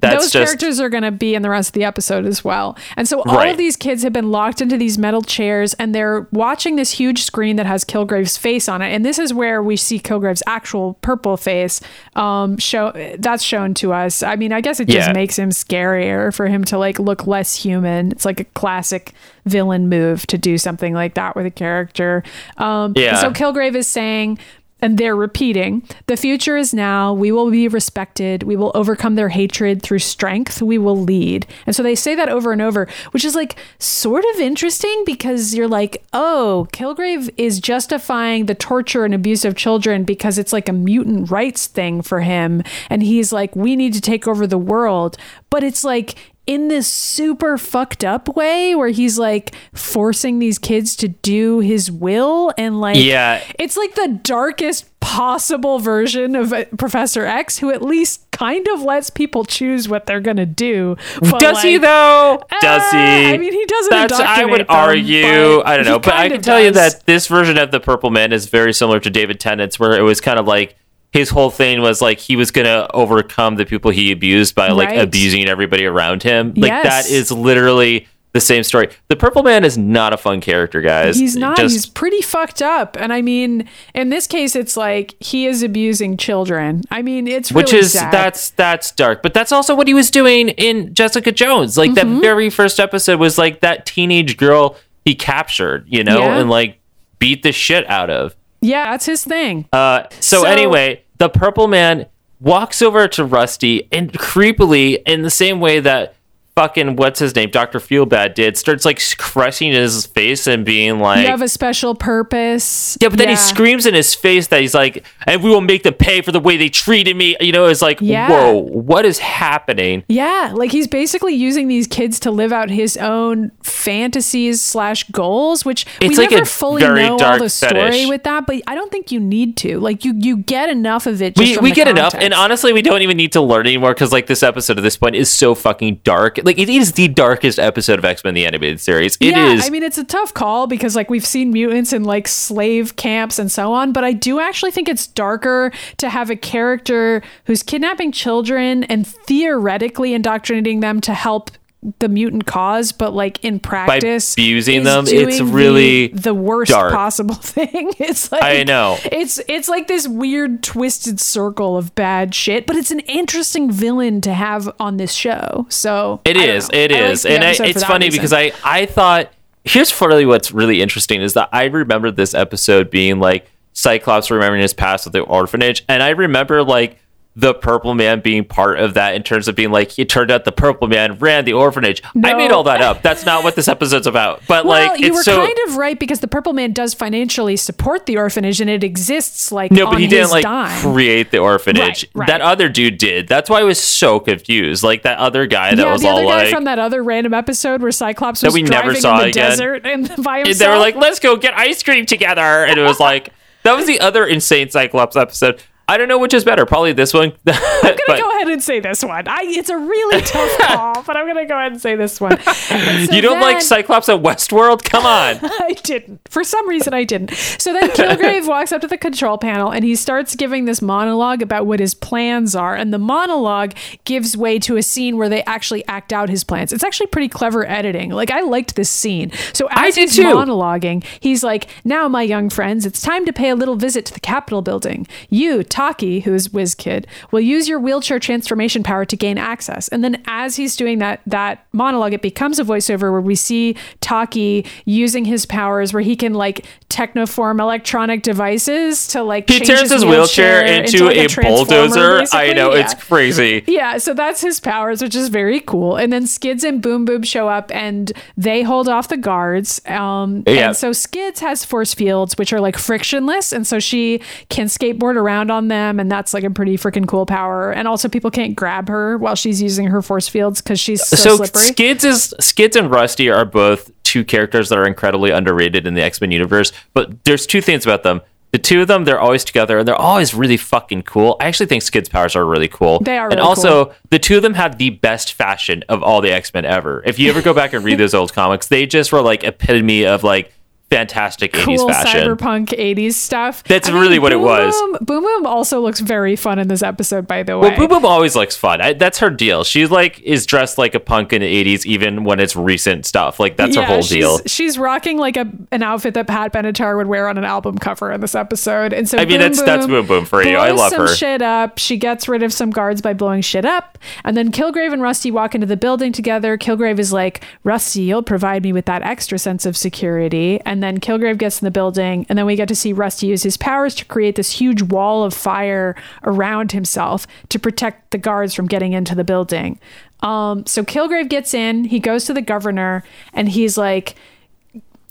that's those just characters are going to be in the rest of the episode as well. And so all Right. of these kids have been locked into these metal chairs and they're watching this huge screen that has Kilgrave's face on it. And this is where we see Kilgrave's actual purple face um show that's shown to us. I mean, I guess it just Yeah. makes him scarier for him to like look less human. It's like a classic villain move to do something like that with a character. Um Yeah. so Kilgrave is saying and they're repeating, the future is now. We will be respected. We will overcome their hatred through strength. We will lead. And so they say that over and over, which is like sort of interesting because you're like, oh, Kilgrave is justifying the torture and abuse of children because it's like a mutant rights thing for him. And he's like, we need to take over the world. But it's like, in this super fucked up way where he's like forcing these kids to do his will and like Yeah. it's like the darkest possible version of uh, Professor X who at least kind of lets people choose what they're going to do. But Does he like, though? Does uh, he? I mean, he doesn't That's I would them, argue. I don't know, but I can of tell you that this version of the Purple Man is very similar to David Tennant's, where it was kind of like his whole thing was like he was gonna overcome the people he abused by like Right. abusing everybody around him. Like Yes. that is literally the same story. The Purple Man is not a fun character, guys. He's not. Just- he's pretty fucked up. And I mean, in this case, it's like he is abusing children. I mean, it's which is sad. that's that's dark but that's also what he was doing in jessica jones like Mm-hmm. that very first episode was like that teenage girl he captured you know Yeah. and like beat the shit out of yeah, that's his thing. uh so, So- anyway the purple man walks over to rusty and creepily in the same way that fucking what's his name dr feelbad did starts like crushing his face and being like you have a special purpose. yeah, but then he screams in his face that he's like, and we will make them pay for the way they treated me. You know, it's like, Yeah. whoa, what is happening? Yeah, like he's basically using these kids to live out his own fantasies slash goals, which we It's like never a fully very know all the story fetish. with that. But I don't think you need to. Like you, you get enough of it. Just We, we get enough, and honestly, we don't even need to learn anymore because like this episode at this point is so fucking dark. Like it is the darkest episode of X Men the animated series. It is. yeah, I mean, it's a tough call because like we've seen mutants in like slave camps and so on, but I do actually think it's darker to have a character who's kidnapping children and theoretically indoctrinating them to help the mutant cause, but like in practice, abusing them, it's doing the- really the, worst dark. possible thing. It's like I know. it's it's like this weird twisted circle of bad shit, but it's an interesting villain to have on this show. So It I know. It I is. and I, it's funny reason. because I, I thought here's really what's really interesting is that I remember this episode being like Cyclops remembering his past with the orphanage. And I remember like the purple man being part of that in terms of being like it turned out the purple man ran the orphanage. I made all that up. That's not what this episode's about. But Well, like you it's were so kind of right because the Purple Man does financially support the orphanage and it exists like no, but he didn't like dime. create the orphanage. Right, right. That other dude did. That's why I was so confused. Like that other guy that yeah, was the all other guy like from that other random episode where Cyclops That was we never driving saw in the again. desert and by himself. And they were like, "Let's go get ice cream together," and it was like that was the other insane Cyclops episode. I don't know which is better. Probably this one. I'm gonna go ahead and say this one. I, it's a really tough call, but I'm gonna go ahead and say this one. So you don't like Cyclops at Westworld? Come on. I didn't. For some reason, I didn't. So then Kilgrave walks up to the control panel and he starts giving this monologue about what his plans are. And the monologue gives way to a scene where they actually act out his plans. It's actually pretty clever editing. Like, I liked this scene. So as I did he's too. monologuing, he's like, Now, my young friends, it's time to pay a little visit to the Capitol building. You, Taki, who is Whiz Kid, will use your wheelchair transformation power to gain access. And then as he's doing that that monologue, it becomes a voiceover where we see Taki using his powers where he can like technoform electronic devices to like He turns his wheelchair into, like, a, transformer, bulldozer. I know Yeah. it's crazy. Yeah, so that's his powers, which is very cool. And then Skids and Boom Boom show up and they hold off the guards. Um, Yeah. And so Skids has force fields, which are like frictionless. And so she can skateboard around on them. And that's like a pretty freaking cool power. And also, people can't grab her while she's using her force fields because she's so, So slippery. Skids is Skids and Rusty are both two characters that are incredibly underrated in the X Men universe. But there's two things about them. The two of them, they're always together and they're always really fucking cool. I actually think Skid's powers are really cool. They are And really also, the two of them have the best fashion of all the X Men ever. If you ever go back and read those old comics, they just were like epitome of like fantastic 80s cool fashion. cyberpunk 80s stuff. That's really what it was. Boom, Boom Boom also looks very fun in this episode, by the way. Well, Boom Boom always looks fun. I, that's her deal. She like is dressed like a punk in the '80s, even when it's recent stuff. Like that's her whole she's, deal. She's rocking like a an outfit that Pat Benatar would wear on an album cover in this episode. And so I mean, Boom that's- that's Boom Boom for you. I love some her. Shit up. She gets rid of some guards by blowing shit up, and then Kilgrave and Rusty walk into the building together. Kilgrave is like, "Rusty, you'll provide me with that extra sense of security," and and then Kilgrave gets in the building, and then we get to see Rusty use his powers to create this huge wall of fire around himself to protect the guards from getting into the building. Um, so Kilgrave gets in, he goes to the governor, and he's like,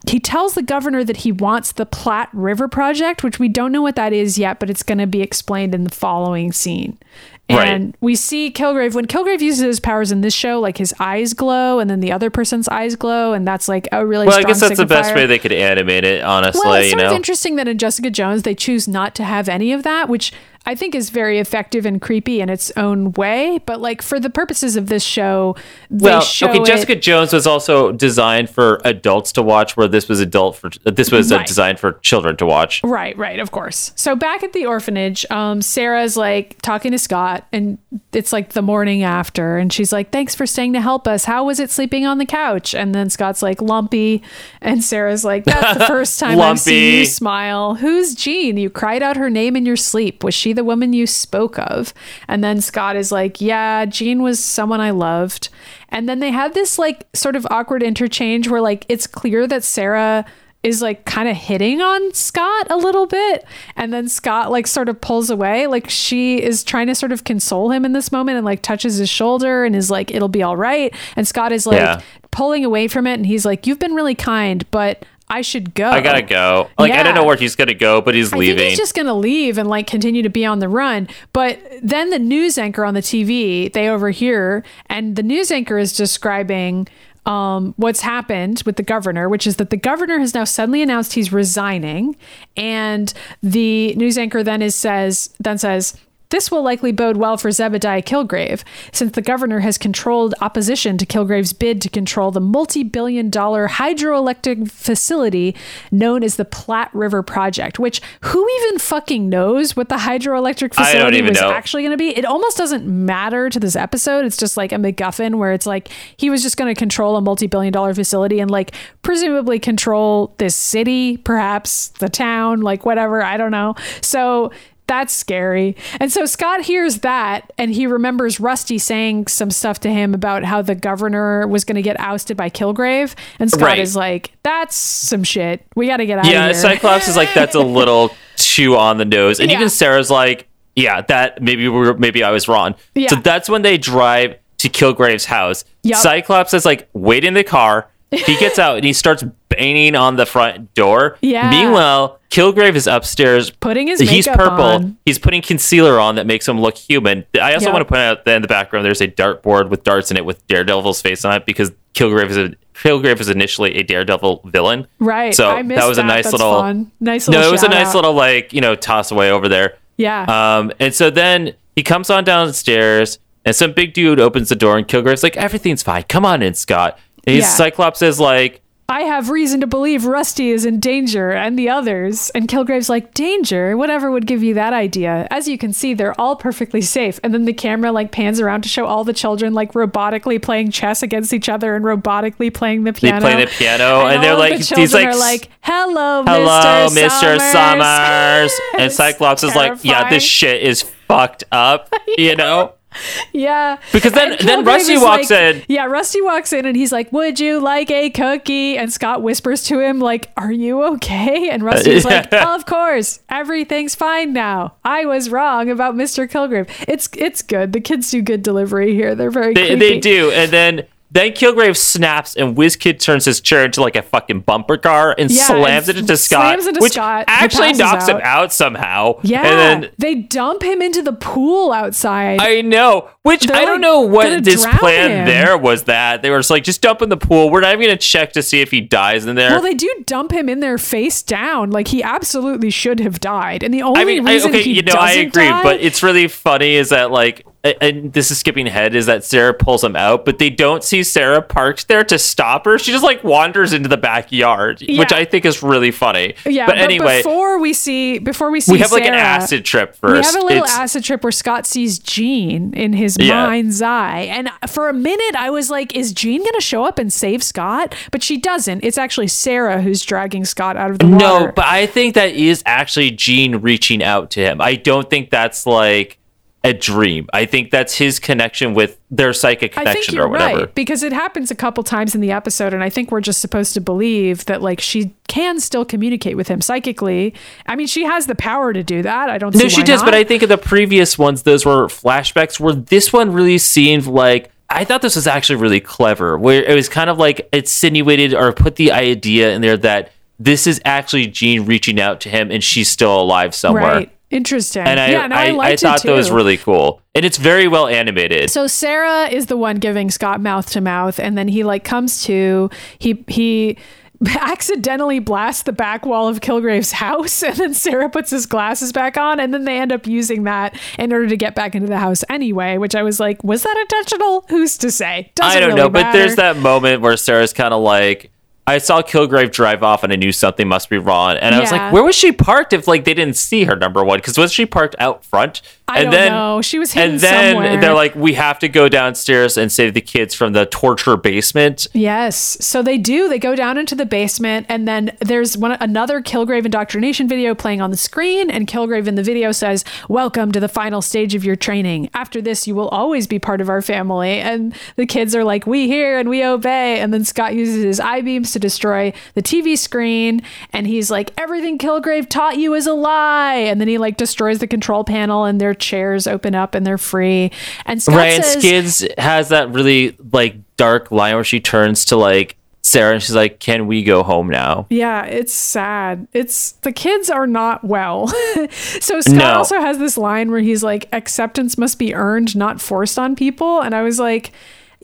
he tells the governor that he wants the Platte River Project, which we don't know what that is yet, but it's going to be explained in the following scene. And Right. we see Kilgrave when Kilgrave uses his powers in this show, like his eyes glow, and then the other person's eyes glow, and that's like a really Well, I guess that's the best way they could animate it, honestly. Well, it's you sort know, of interesting that in Jessica Jones they choose not to have any of that, which I think is very effective and creepy in its own way. But like for the purposes of this show, they well, show okay. it- Jessica Jones was also designed for adults to watch, where this was adult for this was uh, Right. designed for children to watch. Right, right, of course. So back at the orphanage, um, Sarah's like talking to Scott, and it's like the morning after, and she's like, "Thanks for staying to help us. How was it sleeping on the couch?" And then Scott's like, "Lumpy," and Sarah's like, "That's the first time I've seen you smile. Who's Jean? You cried out her name in your sleep. Was she the woman you spoke of?" And then Scott is like, "Yeah, Jean was someone I loved." And then they have this like sort of awkward interchange where like it's clear that Sarah is like kind of hitting on Scott a little bit. And then Scott like sort of pulls away. Like she is trying to sort of console him in this moment and like touches his shoulder and is like, it'll be all right. And Scott is like Yeah. pulling away from it. And he's like, you've been really kind, but I should go. I gotta go. Like I don't know where he's gonna go, but he's I leaving. think he's just to leave and like continue to be on the run. But then the news anchor on the TV, they overhear, and the news anchor is describing um, what's happened with the governor, which is that the governor has now suddenly announced he's resigning, and the news anchor then is says then says. This will likely bode well for Zebediah Kilgrave, since the governor has controlled opposition to Kilgrave's bid to control the multi billion dollar hydroelectric facility known as the Platte River Project, which who even fucking knows what the hydroelectric facility was know. actually going to be? It almost doesn't matter to this episode. It's just like a MacGuffin where it's like he was just going to control a multi billion dollar facility and like presumably control this city, perhaps the town, like whatever. I don't know. So that's scary. And so Scott hears that and he remembers Rusty saying some stuff to him about how the governor was going to get ousted by Kilgrave. And Scott Right. is like, that's some shit. We got to get out yeah, of here. Yeah, Cyclops is like that's a little too on the nose, and Yeah. even Sarah's like, yeah, that maybe we were maybe I was wrong. Yeah. So that's when they drive to Kilgrave's house. Yup. Cyclops is like, wait in the car. He gets out and he starts banging on the front door. Yeah. Meanwhile, Kilgrave is upstairs Putting his He's purple. on. He's putting concealer on that makes him look human. I also Yup. want to point out that in the background there's a dartboard with darts in it with Daredevil's face on it because Kilgrave is a Kilgrave is initially a Daredevil villain. Right. So I missed that was a nice That's little fun. Nice little No, it was a nice out. little like, you know, toss away over there. Yeah. Um, and so then he comes on downstairs, and some big dude opens the door, and Kilgrave's like, "Everything's fine. Come on in, Scott." And he's, Yeah. Cyclops is like, I have reason to believe Rusty is in danger and the others. And Kilgrave's like, danger? Whatever would give you that idea? As you can see, they're all perfectly safe. And then the camera like pans around to show all the children like robotically playing chess against each other and robotically playing the piano. They play the piano, and they're all of like- the he's like, like, hello, "Hello, Mr. Mr. Summers." Summers," and Cyclops is like, "Yeah, this shit is fucked up," you know. Yeah. Because then- And then Rusty walks like- in. Yeah, Rusty walks in and he's like, Would you like a cookie? And Scott whispers to him, like, Are you okay? And Rusty's like, Of course. Everything's fine now. I was wrong about Mr. Kilgrave. It's it's good. The kids do good delivery here. They're very They, creepy. they do, and then then Kilgrave snaps, and Whiz Kid turns his chair into like a fucking bumper car and Yeah, slams and it into Scott, slams into which Scott, actually knocks him out. out somehow. Yeah. and then they dump him into the pool outside. I know. Which They're, I don't like, know what this plan him. there was. That they were just like, just dump in the pool. We're not even gonna check to see if he dies in there. well, they do dump him in there face down. Like he absolutely should have died. And the only reason. I mean, I, reason okay, he you know, I agree, die- but it's really funny is that like, and this is skipping ahead, is that Sarah pulls him out, but they don't see Sarah parked there to stop her. She just like wanders into the backyard, which I think is really funny. Yeah, but anyway, before we see before we see we have like an acid trip first. We have a little It's- acid trip where Scott sees Jean in his Yeah. mind's eye. And for a minute I was like, is Jean gonna show up and save Scott? But she doesn't. It's actually Sarah who's dragging Scott out of the room. No, but I think that is actually Jean reaching out to him. I don't think that's like a dream. I think that's his connection with their psychic connection or whatever. right because it happens a couple times in the episode, and I think we're just supposed to believe that like she can still communicate with him psychically. I mean, she has the power to do that. I don't. No, she does, not. but I think in the previous ones, those were flashbacks. Where this one really seemed like I thought this was actually really clever. Where it was kind of like insinuated or put the idea in there that this is actually Jean reaching out to him, and she's still alive somewhere. right. Interesting. And I, yeah, no, I, I, I, thought that was really cool, and it's very well animated. So Sarah is the one giving Scott mouth to mouth, and then he like comes to he he accidentally blasts the back wall of Kilgrave's house, and then Sarah puts his glasses back on, and then they end up using that in order to get back into the house anyway. Which I was like, was that intentional? Who's to say? Doesn't I don't really know, but there's that moment where Sarah's kind of like, I saw Kilgrave drive off and I knew something must be wrong. And I was like, where was she parked if like they didn't see her number one? Because was she parked out front? I and don't then know. She was hidden and then somewhere. they're like, we have to go downstairs and save the kids from the torture basement. Yes. So they do. They go down into the basement, and then there's one another Kilgrave indoctrination video playing on the screen, and Kilgrave in the video says, "Welcome to the final stage of your training. After this, you will always be part of our family." And the kids are like, "We hear and we obey." And then Scott uses his eye beams to destroy the TV screen, and he's like, "Everything Kilgrave taught you is a lie." And then he like destroys the control panel, and their chairs open up and they're free. And Scott right, and says, Skids has that really like dark line where she turns to like Sarah and she's like, "Can we go home now?" Yeah, it's sad. It's the kids are not well. so Scott No. also has this line where he's like, acceptance must be earned, not forced on people. And I was like,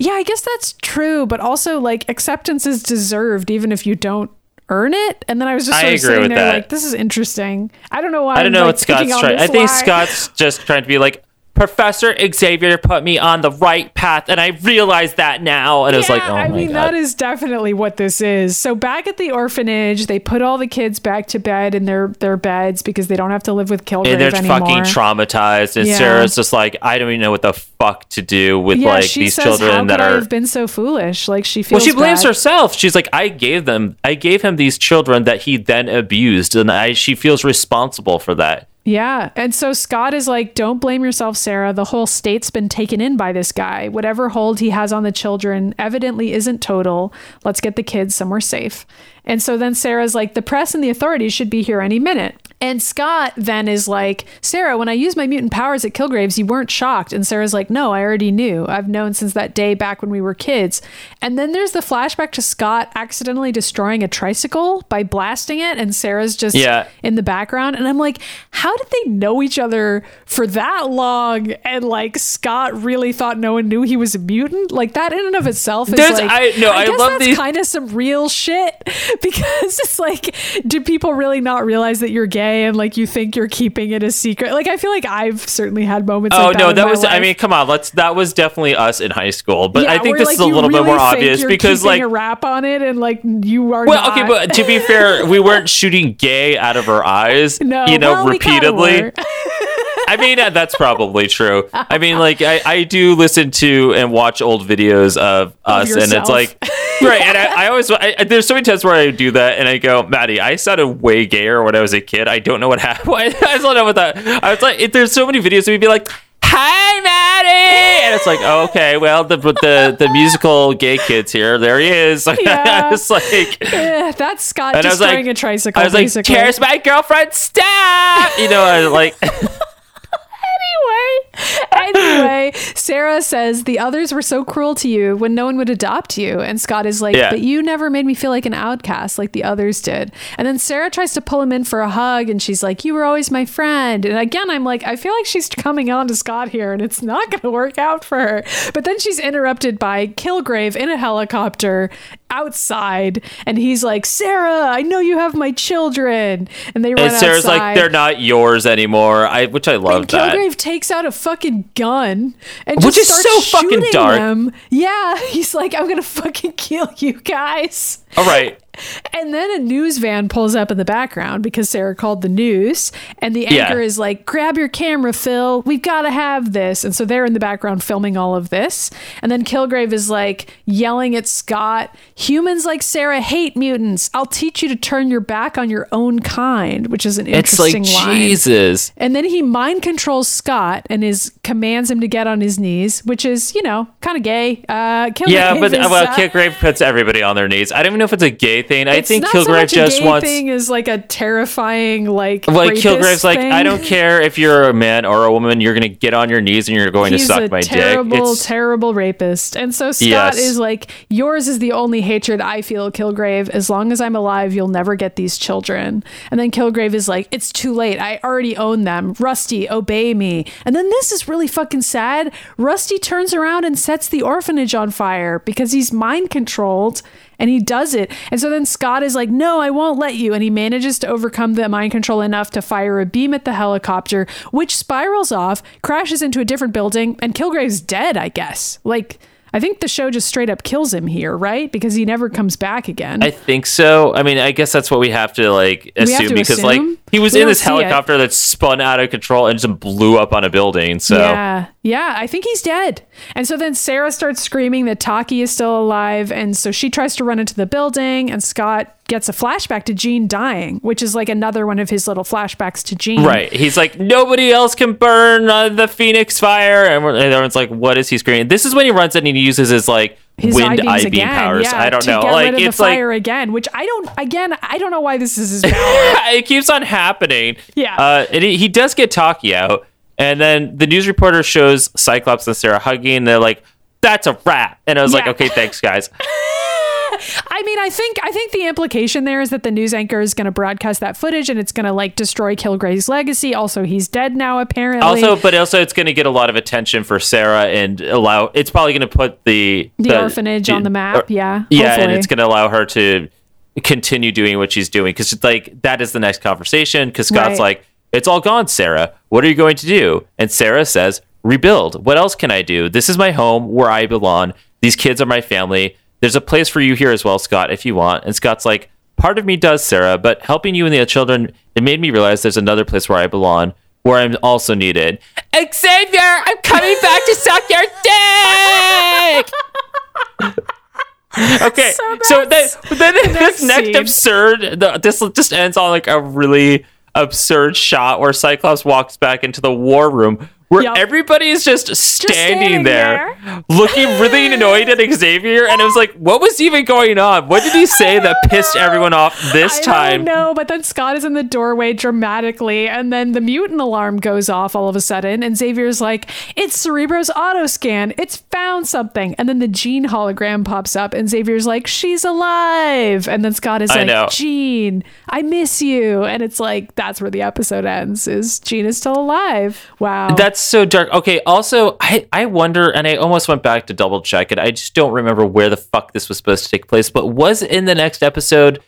yeah, I guess that's true, but also like acceptance is deserved even if you don't earn it. And then I was just I sort of agree sitting with there that. like, this is interesting. I don't know why. I don't I'm, know like, what Scott's trying. I think. Scott's just trying to be like Professor Xavier put me on the right path, and I realize that now. And it was like, oh I mean, god. that is definitely what this is. So back at the orphanage, they put all the kids back to bed in their their beds because they don't have to live with Kilgrave and they're anymore. fucking traumatized, and Yeah. Sarah's just like, I don't even know what the fuck to do with yeah, like these says, "How children that are. have been so foolish?" Like she feels. Well, she blames bad. herself. She's like, I gave them, I gave him these children that he then abused, and I, she feels responsible for that. Yeah. And so Scott is like, don't blame yourself, Sarah. The whole state's been taken in by this guy. Whatever hold he has on the children evidently isn't total. Let's get the kids somewhere safe. And so then Sarah's like, the press and the authorities should be here any minute. And Scott then is like, Sarah, when I used my mutant powers at Kilgraves, you weren't shocked. And Sarah's like, no, I already knew. I've known since that day back when we were kids. And then there's the flashback to Scott accidentally destroying a tricycle by blasting it. And Sarah's just Yeah. in the background. And I'm like, how did they know each other for that long? And like Scott really thought no one knew he was a mutant? Like that in and of itself is There's- like I- no, I guess love that's kind of some real shit because it's like, do people really not realize that you're gay and like you think you're keeping it a secret? Like I feel like I've certainly had moments Oh like that. no, that was. I mean, come on. Let's. That was definitely us in high school. But Yeah, I think this like, is a little bit more obvious because, like, a rap on it, and like you are. Well, not. okay, but to be fair, we weren't shooting gay out of our eyes, no, you know, well, we repeatedly. I mean, uh, that's probably true. I mean, like, I, I do listen to and watch old videos of us, and it's like, right. And I, I always, I, there's so many times where I do that, and I go, Maddie, I sounded way gayer when I was a kid. I don't know what happened. I don't know what that. I was like, if there's so many videos, we'd be like, Hi, Maddie, and it's like, oh, okay, well, the the the musical gay kids here, there he is. Yeah. I was like, Eh, that's Scott and I was destroying like, a tricycle. I was like, basically. "Tears my girlfriend, stop!" You know, I like. anyway, anyway, Sarah says the others were so cruel to you when no one would adopt you, and Scott is like, Yeah. "But you never made me feel like an outcast like the others did." And then Sarah tries to pull him in for a hug, and she's like, "You were always my friend." And again, I'm like, I feel like she's coming on to Scott here, and it's not going to work out for her. But then she's interrupted by Kilgrave in a helicopter outside, and he's like, "Sarah, I know you have my children," and they run And Sarah's outside. like, "They're not yours anymore." I, which I love that. Kilgrave takes out a fucking gun and Which just is starts so fucking shooting dark. Them. Yeah, he's like, I'm gonna fucking kill you guys. All right. And then a news van pulls up in the background because Sarah called the news. And the Yeah. anchor is like, grab your camera, Phil. We've got to have this. And so they're in the background filming all of this. And then Kilgrave is like yelling at Scott, humans like Sarah hate mutants. I'll teach you to turn your back on your own kind, which is an It's like interesting line. Jesus. And then he mind controls Scott and is commands him to get on his knees, which is, you know, kind of gay. Uh, Kilgrave Yeah, but is, well, uh, Kilgrave puts everybody on their knees. I don't even know if it's a gay thing. I it's think not so Kilgrave a just wants. thing is like a terrifying like Like Kilgrave's like. I don't care if you're a man or a woman, you're gonna get on your knees and you're going He's to suck my terrible, dick. Terrible terrible rapist. And so Scott Yes. is like, yours is the only hatred I feel, Kilgrave. As long as I'm alive, you'll never get these children. And then Kilgrave is like, it's too late. I already own them. Rusty, obey me. And then this is really fucking sad. Rusty turns around and sets the orphanage on fire because he's mind controlled and he does it. And so then Scott is like, no, I won't let you. And he manages to overcome the mind control enough to fire a beam at the helicopter, which spirals off, crashes into a different building, and Kilgrave's dead, I guess. Like, I think the show just straight up kills him here, right? Because he never comes back again. I think so. I mean, I guess that's what we have to like have assume to because like assume? He was We in this it. helicopter that spun out of control and just blew up on a building. So Yeah, yeah, I think he's dead. And so then Sarah starts screaming that Taki is still alive, and so she tries to run into the building, and Scott gets a flashback to Jean dying, which is like another one of his little flashbacks to Jean. Right. He's like, nobody else can burn uh, the Phoenix fire. And, and everyone's like, what is he screaming? This is when he runs in and he uses his like His wind I-beams beam powers. yeah, I don't know. Get like rid of it's the like fire again, which I don't. Again, I don't know why this is his it keeps on happening. Yeah. Uh, and he, he does get Taki out. And then the news reporter shows Cyclops and Sarah hugging. And they're like, that's a wrap." And I was like, okay, thanks, guys. I mean, I think I think the implication there is that the news anchor is going to broadcast that footage, and it's going to like destroy Kilgrave's legacy. Also, he's dead now, apparently. Also, but also, it's going to get a lot of attention for Sarah and allow. It's probably going to put the the, orphanage on the map. yeah, Yeah, and it's going to allow her to continue doing what she's doing because it's like that is the next conversation. Because Scott's Right. like, "It's all gone, Sarah. What are you going to do?" And Sarah says, "Rebuild. What else can I do? This is my home where I belong. These kids are my family. There's a place for you here as well, Scott, if you want." And Scott's like, "Part of me does, Sarah, but helping you and the children, it made me realize there's another place where I belong." Where I'm also needed. Xavier, I'm coming back to suck your dick. Okay, So so, then, then this next scene. absurd, the, this just ends on like a really absurd shot where Cyclops walks back into the war room where Yup. everybody is just standing, standing there, there. looking really annoyed at Xavier. And it was like, what was even going on? What did he say that pissed everyone off this I time? don't know, but then Scott is in the doorway dramatically, and then the mutant alarm goes off all of a sudden, and Xavier's like, "It's Cerebro's auto scan. It's found something." And then the Jean hologram pops up, and Xavier's like, "She's alive." And then Scott is I like, know. "Jean, I miss you." And it's like that's where the episode ends. Is Jean is still alive? Wow. That's so dark. Okay, also, I, I wonder, and I almost went back to double check it. I just don't remember where the fuck this was supposed to take place, but was in the next episode,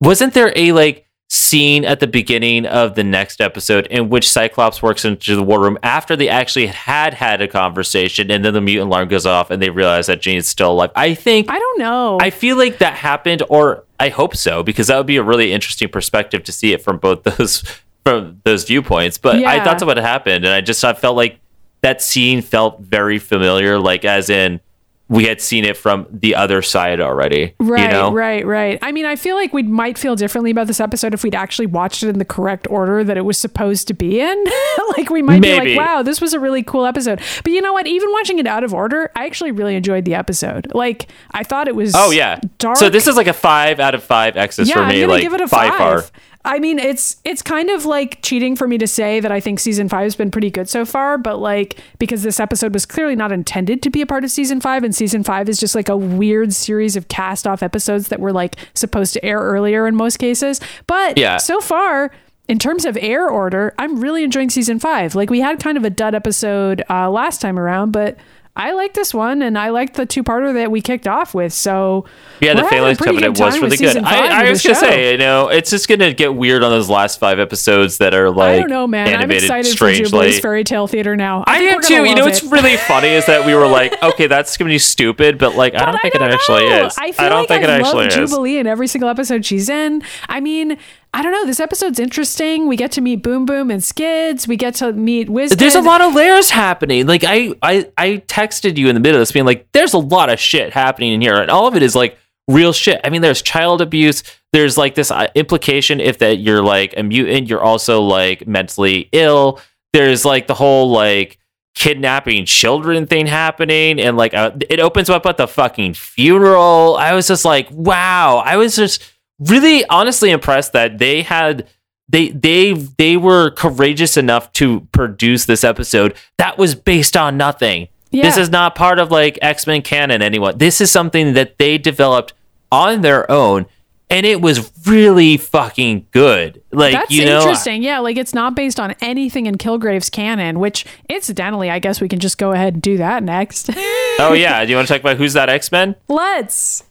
wasn't there a like scene at the beginning of the next episode in which Cyclops works into the war room after they actually had had a conversation and then the mutant alarm goes off and they realize that Jean's still alive? I think I don't know. I feel like that happened, or I hope so, because that would be a really interesting perspective to see it from both those from those viewpoints. But I thought that's what happened, and I just I felt like that scene felt very familiar, like as in we had seen it from the other side already. Right, you know? right, right. I mean, I feel like we might feel differently about this episode if we'd actually watched it in the correct order that it was supposed to be in. like we might Maybe. be like, "Wow, this was a really cool episode." But you know what? Even watching it out of order, I actually really enjoyed the episode. Like I thought it was Oh yeah. dark. So this is like a five out of five X's yeah, for I'm me. gonna like give it a by five. I mean, it's it's kind of like cheating for me to say that I think season five has been pretty good so far, but like because this episode was clearly not intended to be a part of season five, and season five is just like a weird series of cast off episodes that were like supposed to air earlier in most cases. But Yeah. so far. In terms of air order, I'm really enjoying season five. Like we had kind of a dud episode uh, last time around, but I like this one, and I like the two parter that we kicked off with. So Yeah, the we're having a Phalanx Covenant was really good. I, I was gonna show. say, you know, it's just gonna get weird on those last five episodes that are like I don't know, man. I'm animated excited for strangely. Jubilee's fairy tale theater now. I, think am too. You know, what's really funny is that we were like, okay, that's gonna be stupid, but like, I don't think don't it actually know. is. I feel don't like think I it actually love is. Jubilee in every single episode she's in. I mean, I don't know. This episode's interesting. We get to meet Boom Boom and Skids. We get to meet Wisdom. There's a lot of layers happening. Like I, I, I texted you in the middle of this, being like, "There's a lot of shit happening in here, and all of it is like real shit." I mean, there's child abuse. There's like this uh, implication if that you're like a mutant, you're also like mentally ill. There's like the whole like kidnapping children thing happening, and like uh, it opens up at the fucking funeral. I was just like, wow. I was just really honestly impressed that they had they they they were courageous enough to produce this episode that was based on nothing. This is not part of like X-Men canon anyone. This is something that they developed on their own and it was really fucking good. Like That's you know interesting. Yeah, like it's not based on anything in Kilgrave's canon, which incidentally, I guess we can just go ahead and do that next. Oh yeah, do you want to talk about who's that X-Men? Let's.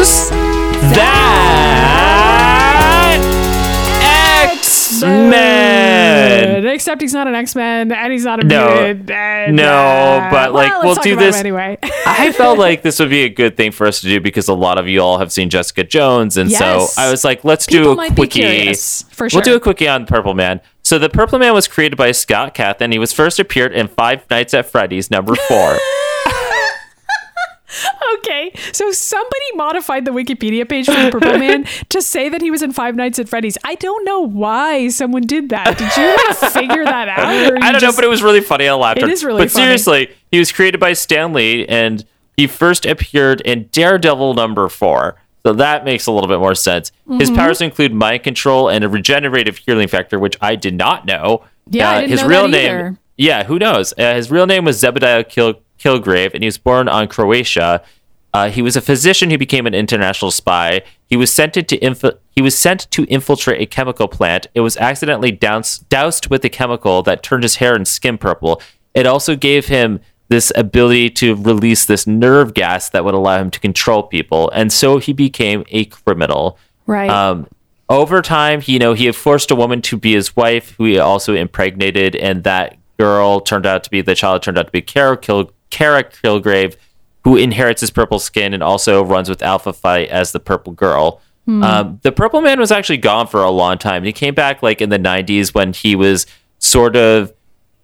That X-Men? Except he's not an X Men and he's not a No. mutant. and, No, uh, but, like, well, we'll do this- anyway. I felt like this would be a good thing for us to do because a lot of you all have seen Jessica Jones, and Yes. so I was like, let's People do a quickie. curious, for We'll do a quickie on Purple Man. So the Purple Man was created by Scott Cawthon. He was first appeared in Five Nights at Freddy's number four. Okay, so somebody modified the Wikipedia page for the Purple Man to say that he was in Five Nights at Freddy's. I don't know why someone did that. Did you like figure that out? I don't know, but it was really funny. I laughed. It is really But funny. seriously, he was created by Stan Lee, and he first appeared in Daredevil number four. So that makes a little bit more sense. Mm-hmm. His powers include mind control and a regenerative healing factor, which I did not know. Yeah, I Uh, didn't his know real name. either. Yeah, who knows? Uh, his real name was Zebediah Kil- Kilgrave, and he was born on Croatia. Uh, he was a physician who became an international spy. He was sent to inf- he was sent to infiltrate a chemical plant. It was accidentally doused, doused with a chemical that turned his hair and skin purple. It also gave him this ability to release this nerve gas that would allow him to control people, and so he became a criminal. right. Um, over time, he, you know, he had forced a woman to be his wife, who he also impregnated, and that girl turned out to be the child turned out to be Carol Kil- Kara Kilgrave, who inherits his purple skin and also runs with Alpha Flight as the purple girl. Um, the Purple Man was actually gone for a long time. He came back like in the '90s when he was sort of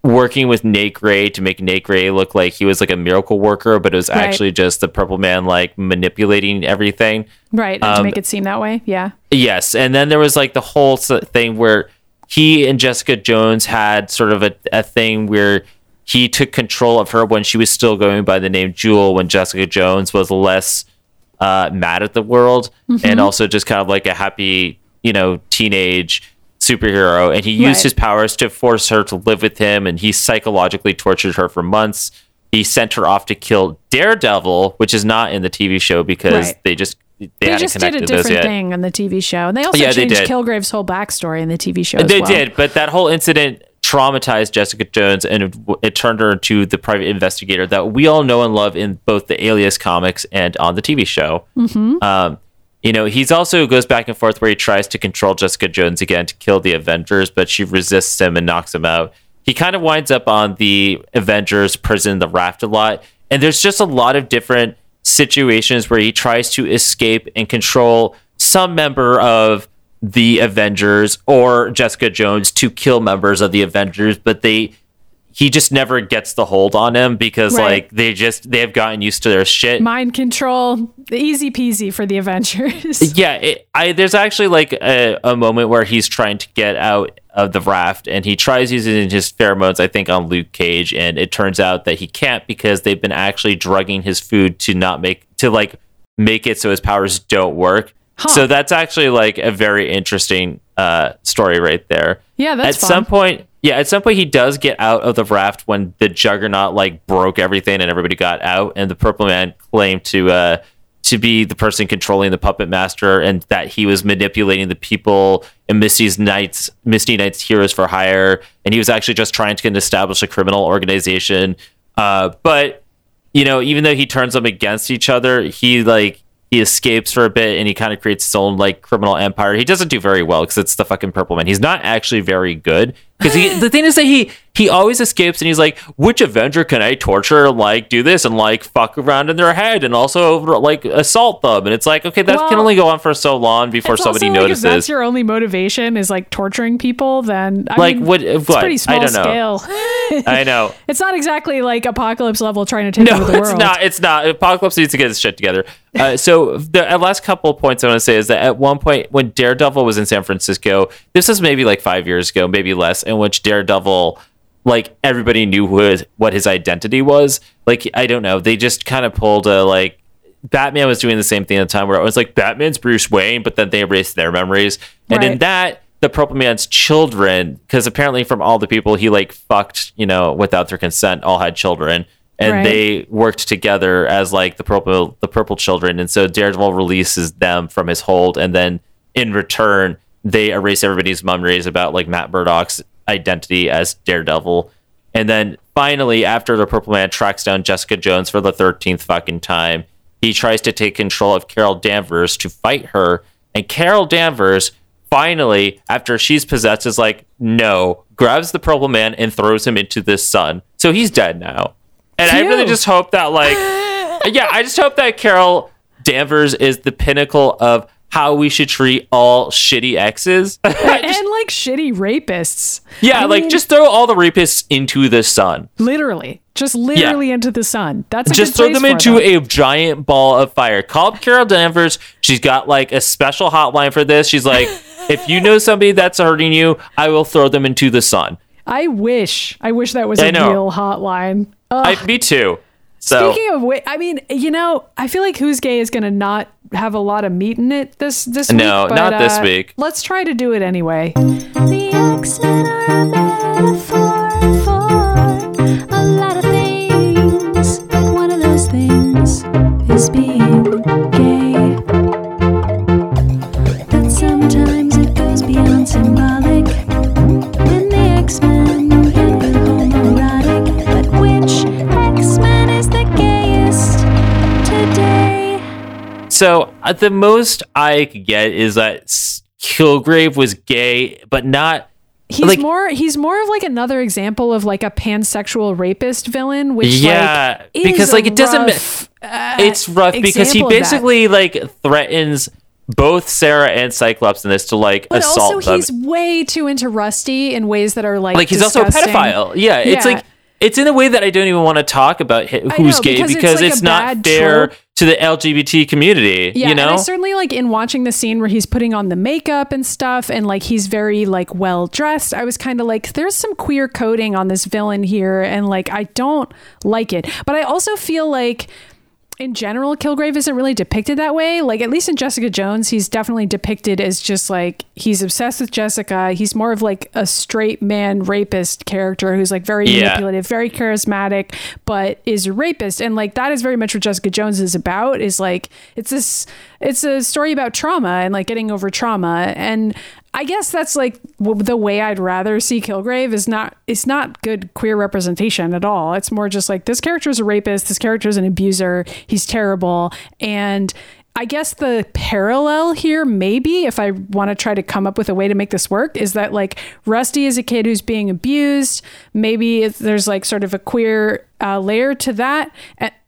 working with Nate Gray to make Nate Gray look like he was like a miracle worker, but it was Right. actually just the Purple Man like manipulating everything. right. and to um, make it seem that way. Yeah. Yes, and then there was like the whole thing where he and Jessica Jones had sort of a, a thing where he took control of her when she was still going by the name Jewel, when Jessica Jones was less uh, mad at the world Mm-hmm. and also just kind of like a happy, you know, teenage superhero. And he used Right. his powers to force her to live with him, and he psychologically tortured her for months. He sent her off to kill Daredevil, which is not in the TV show because Right. they just they, They just did a different thing on the TV show. And they also Yeah, they changed did. Kilgrave's whole backstory in the TV show. as They well. did, but that whole incident traumatized Jessica Jones, and it, it turned her into the private investigator that we all know and love in both the Alias comics and on the TV show. Mm-hmm. Um, you know, he's also goes back and forth where he tries to control Jessica Jones again to kill the Avengers, but she resists him and knocks him out. He kind of winds up on the Avengers prison, the raft, a lot, and there's just a lot of different situations where he tries to escape and control some member of the Avengers or Jessica Jones to kill members of the Avengers, but they he just never gets the hold on him because Right. like they just they have gotten used to their shit. Mind control, easy peasy for the Avengers. yeah, it, I there's actually like a, a moment where he's trying to get out of the raft and he tries using his pheromones, I think, on Luke Cage, and it turns out that he can't because they've been actually drugging his food to not make to like make it so his powers don't work. So that's actually like a very interesting uh, story right there. Yeah, that's at fun. some point. Yeah, at some point he does get out of the raft when the Juggernaut like broke everything and everybody got out, and the Purple Man claimed to uh, to be the person controlling the puppet master and that he was manipulating the people in Misty's Knights Misty Knights Heroes for Hire and he was actually just trying to establish a criminal organization uh, but you know even though he turns them against each other he like he escapes for a bit and he kind of creates his own like criminal empire. He doesn't do very well because it's the fucking purple man. He's not actually very good because the thing is that he he always escapes and he's like which avenger can i torture like do this and like fuck around in their head and also like assault them and it's like okay that can only go on for so long before somebody also, like, if that's notices your only motivation is like torturing people, then I Like, mean, what- It's what? pretty I small don't know. scale. i know it's not exactly like apocalypse level trying to take no over the world. it's not it's not apocalypse needs to get his shit together uh, so the last couple of points i want to say is that at one point when daredevil was in san francisco this was maybe like five years ago maybe less in which daredevil like everybody knew who his, what his identity was. Like i don't know. They just kind of pulled a like batman was doing the same thing at the time where it was like batman's bruce wayne but then they erased their memories. And in that the purple man's children because apparently from all the people he like fucked you know without their consent all had children. And Right. they worked together as like the purple the purple children. And so daredevil releases them from his hold. And then in return they erase everybody's memories about like matt murdock's identity as daredevil. And then finally after the purple man tracks down jessica jones for the 13th fucking time he tries to take control of carol danvers to fight her. And carol danvers finally after she's possessed is like no grabs the purple man and throws him into the sun. So he's dead now. And I really just hope that, like, yeah, I just hope that Carol Danvers is the pinnacle of how we should treat all shitty exes. and like shitty rapists. yeah, I like mean, just throw all the rapists into the sun. literally, just literally into the sun. That's a Just throw them into a giant ball of fire. Call up Carol Danvers. She's got like a special hotline for this. She's like, if you know somebody that's hurting you, I will throw them into the sun. I wish, I wish that was I a know. real hotline. Ugh. I, me too. So Speaking of which, I mean, you know, I feel like Who's Gay is going to not have a lot of meat in it this this week. No, but, not this uh, week. Let's try to do it anyway. So uh, the most I could get is that Killgrave was gay, but not. He's Like- more he's more of like another example of like a pansexual rapist villain, which Yeah, like, because, like, it doesn't rough, uh, It's rough because he example of that. basically like threatens both Sarah and Cyclops in this to like But assault also, them. he's way too into Rusty in ways that are like like he's also a pedophile. Yeah, it's Yeah. like it's in a way that I don't even want to talk about who's know, gay because because, it's, like, it's not fair trope. to the LGBT community. Yeah, you know, and I certainly like in watching the scene where he's putting on the makeup and stuff, and like he's very like well dressed. I was kind of like, there's some queer coding on this villain here, and like I don't like it. But I also feel like. In general, Killgrave isn't really depicted that way. Like, at least in Jessica Jones, he's definitely depicted as just like he's obsessed with Jessica. He's more of like a straight man rapist character who's like very Yeah. manipulative, very charismatic, but is a rapist. And like that is very much what Jessica Jones is about. Is like it's this it's a story about trauma and like getting over trauma. And I guess that's like the way I'd rather see Killgrave is not it's not good queer representation at all. It's more just like this character is a rapist, this character is an abuser, he's terrible, and I guess the parallel here, maybe, if I want to try to come up with a way to make this work, is that like Rusty is a kid who's being abused. Maybe there's like sort of a queer uh, layer to that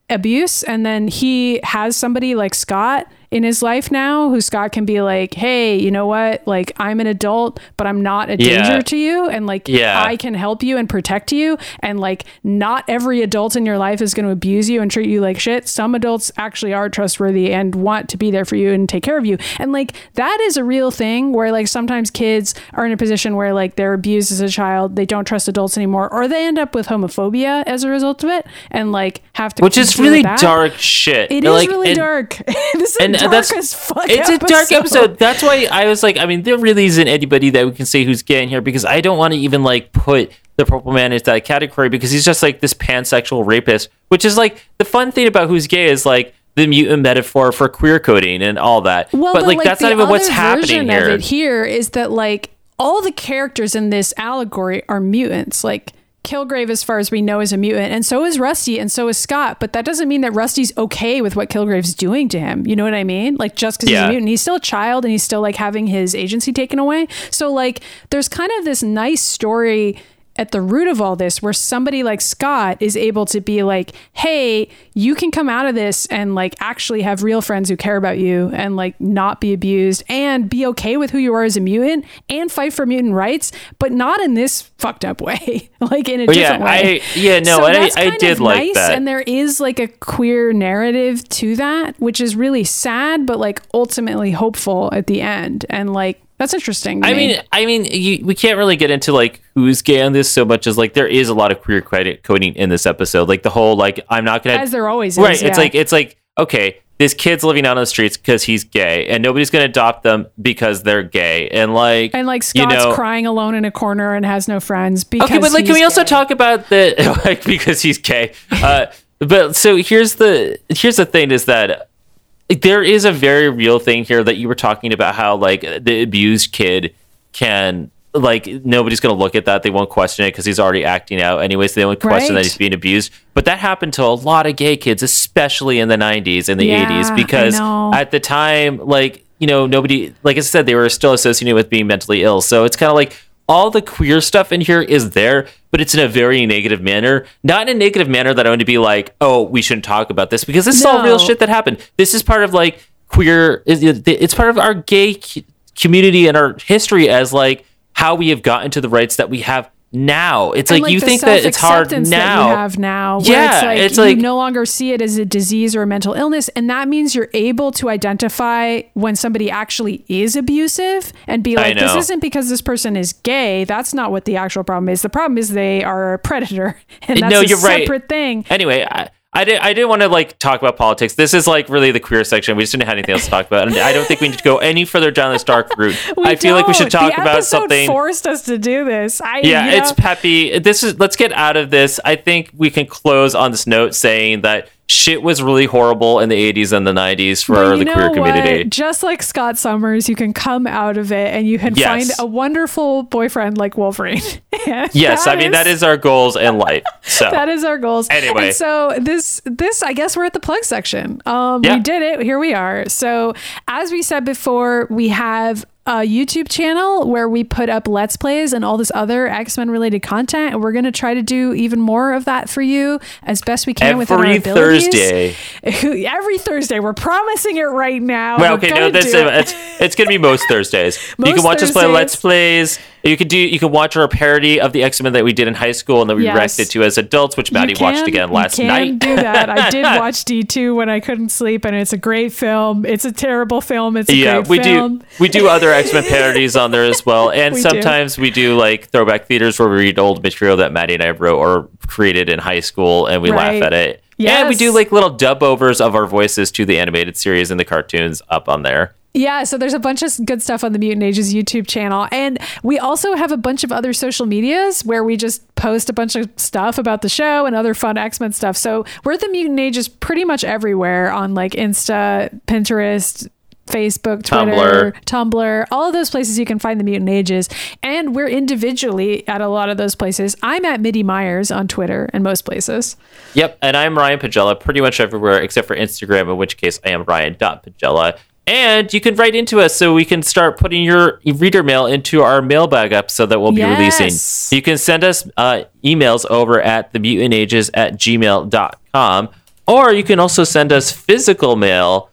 abuse. And then he has somebody like Scott in his life now who Scott can be like, hey, you know what? Like, I'm an adult, but I'm not a Yeah. danger to you. And like, Yeah. I can help you and protect you. And like, not every adult in your life is going to abuse you and treat you like shit. Some adults actually are trustworthy and want to be there for you and take care of you. And like, that is a real thing where like sometimes kids are in a position where like they're abused as a child, they don't trust adults anymore, or they end up with homophobia as a result of it and like have to which is really dark shit. It is Like, really and- dark. this is and dark that's as fuck. it's a dark episode. That's why I was like, I mean, there really isn't anybody that we can say who's gay in here because I don't want to even like put the Purple Man into that category because he's just like this pansexual rapist. Which is like the fun thing about who's gay is like the mutant metaphor for queer coding and all that. Well, but, like, that's the not even what's happening here. it here is that like all the characters in this allegory are mutants. Like Killgrave, as far as we know, is a mutant, and so is Rusty, and so is Scott. But that doesn't mean that Rusty's okay with what Killgrave's doing to him. You know what I mean? Like just because he's a mutant, he's still a child, and he's still like having his agency taken away. So like, there's kind of this nice story at the root of all this where somebody like Scott is able to be like, hey, you can come out of this and like actually have real friends who care about you and like not be abused and be okay with who you are as a mutant and fight for mutant rights, but not in this fucked up way, like in a Oh, yeah, way. I- yeah, no, I- that's I did like nice, that. And there is like a queer narrative to that, which is really sad, but like ultimately hopeful at the end. And like, that's interesting. I me. mean, I mean, you, we can't really get into like who's gay on this so much as like there is a lot of queer credit coding in this episode. Like the whole like I'm not gonna as there always is. right. It's yeah. like it's like okay, this kid's living out on the streets because he's gay, and nobody's gonna adopt them because they're gay, and like And like you Scott's know, crying alone in a corner and has no friends because Okay, but like, can we also gay. talk about the like because he's gay? Uh, but so here's the here's the thing is that there is a very real thing here that you were talking about how like the abused kid can like nobody's going to look at that. They won't question it because he's already acting out anyways. They won't question that he's being abused. But that happened to a lot of gay kids especially in the 90s and the Yeah, 80s because at the time like you know nobody like i said they were still associated with being mentally ill. So it's kind of like all the queer stuff in here is there but it's in a very negative manner. Not in a negative manner that i want to be like oh we shouldn't talk about this because this is all real shit that happened. This is part of like queer it's part of our gay community and our history as like how we have gotten to the rights that we have now it's And, like, you think that it's hard now that you have now. Yeah, it's like it's you no longer see it as a disease or a mental illness, and that means you're able to identify when somebody actually is abusive and be like, "This isn't because this person is gay. That's not what the actual problem is. The problem is they are a predator, and that's No, a you're right. separate thing." Anyway, I, I didn't. I didn't want to like talk about politics. This is like really the queer section. We just didn't have anything else to talk about, and I don't think we need to go any further down this dark route. I feel like we should talk the about something. Forced us to do this. I yeah, you know, it's peppy. This is. Let's get out of this. I think we can close on this note saying that shit was really horrible in the 80s and the 90s for the queer community. What? Just like Scott Summers, you can come out of it and you can Yes. find a wonderful boyfriend like Wolverine. Yes, I mean that is our goals in life. So that is our goals. Anyway. And so this this I guess we're at the plug section. Um Yeah. we did it. Here we are. So as we said before, we have a YouTube channel where we put up let's plays and all this other X-Men related content and we're going to try to do even more of that for you as best we can within our every abilities. Thursday. Every Thursday. We're promising it right now. Well, okay, no, that's it. it's it's gonna be most Thursdays. you can watch us play Let's Plays. You could do you could watch our parody of the X Men that we did in high school and that we Yes. reacted to as adults, which Maddie You watched can- again you last can night. do that. I did watch D2 when I couldn't sleep, and it's a great film. It's a terrible film. It's a yeah, great we film. do we do other X Men parodies on there as well, and We do. sometimes we do like throwback theaters where we read old material that Maddie and I wrote or created in high school, and we Right. laugh at it. And we do like little dub overs of our voices to the animated series and the cartoons up on there. Yeah, so there's a bunch of good stuff on the Mutant Ages YouTube channel. And we also have a bunch of other social medias where we just post a bunch of stuff about the show and other fun X Men stuff. So we're the Mutant Ages pretty much everywhere on like Insta, Pinterest, Facebook, Twitter, Tumblr, all of those places you can find the Mutant Ages. And we're individually at a lot of those places. I'm at Midi Myers on Twitter and most places. Yep, and I'm Ryan Pagella pretty much everywhere except for Instagram, in which case I am Ryan.Pagella. And you can write into us so we can start putting your reader mail into our mailbag episode that we'll be Yes. releasing. You can send us uh, emails over at themutantages at gmail.com, or you can also send us physical mail.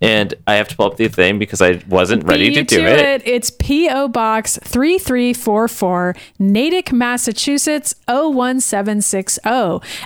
And I have to pull up the thing because I wasn't ready to you do it. It's P.O. Box 3344, Natick, Massachusetts 01760.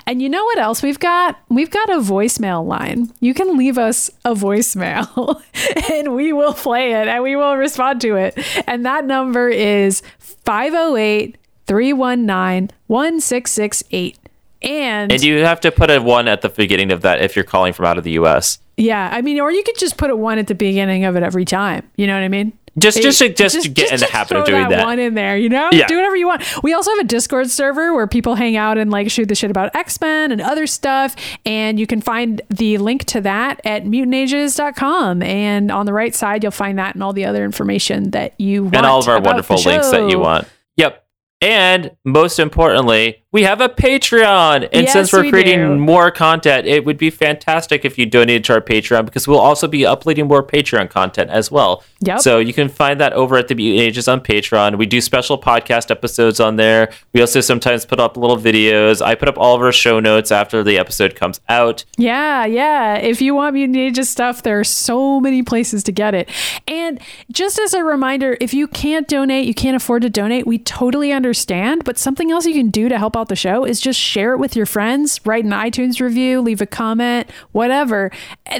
And you know what else we've got? We've got a voicemail line. You can leave us a voicemail and we will play it and we will respond to it. And that number is 508 319 1668. And, And you have to put a one at the beginning of that if you're calling from out of the US. yeah, I mean, or you could just put a one at the beginning of it every time. You know what I mean? Just, just, It- just, to get in the habit of doing that. one in there, you know? Yeah. Do whatever you want. We also have a Discord server where people hang out and like shoot the shit about X-Men and other stuff. And you can find the link to that at mutantages.com. And on the right side, you'll find that and all the other information that you want. and all of our wonderful links that you want. Yep. And most importantly, we have a Patreon. And Yes, since we're we creating do. more content, it would be fantastic if you donated to our Patreon because we'll also be uploading more Patreon content as well. Yep. So you can find that over at the Mutant Ages on Patreon. We do special podcast episodes on there. We also sometimes put up little videos. I put up all of our show notes after the episode comes out. Yeah, yeah. If you want Mutant Ages stuff, there are so many places to get it. And just as a reminder, if you can't donate, you can't afford to donate, we totally understand. But something else you can do to help out the show is just share it with your friends, write an iTunes review, leave a comment, whatever.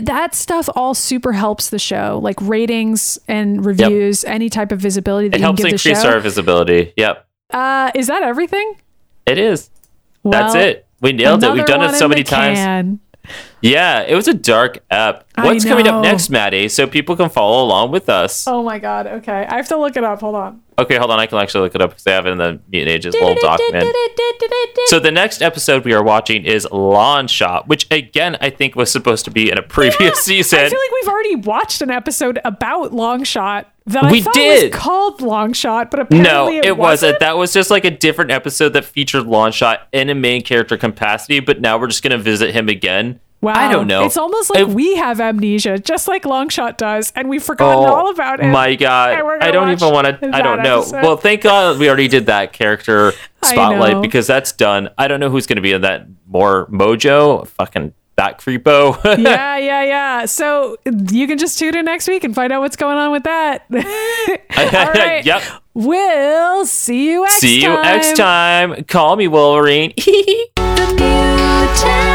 That stuff all super helps the show, like ratings and reviews, any type of visibility that It you helps can give increase the show. our visibility. Yep. uh, is that everything? It is. That's it. We nailed it. We've done it so many times. can. Yeah, it was a dark app. What's coming up next, Maddie? So people can follow along with us. Oh my god. Okay, I have to look it up. Hold on. Okay, hold on. I can actually look it up because they have it in the Mutant Ages little document. So the next episode we are watching is Longshot, which again I think was supposed to be in a previous season. I feel like we've already watched an episode about Longshot that I We thought did. was called Longshot, but no, apparently it, it, wasn't. That was just like a different episode that featured Longshot in a main character capacity. But now we're just gonna visit him again. Wow, I don't know. It's almost like It- we have amnesia, just like Longshot does, and we've forgotten oh all about it. Oh My God, I don't even want to. I don't know. episode. Well, thank God we already did that character spotlight because that's done. I don't know who's going to be in that more Mojo, fucking that creepo. yeah, yeah, yeah. So you can just tune in next week and find out what's going on with that. all right. Yep. We'll see you next See you time. next time. Call me Wolverine. The mutant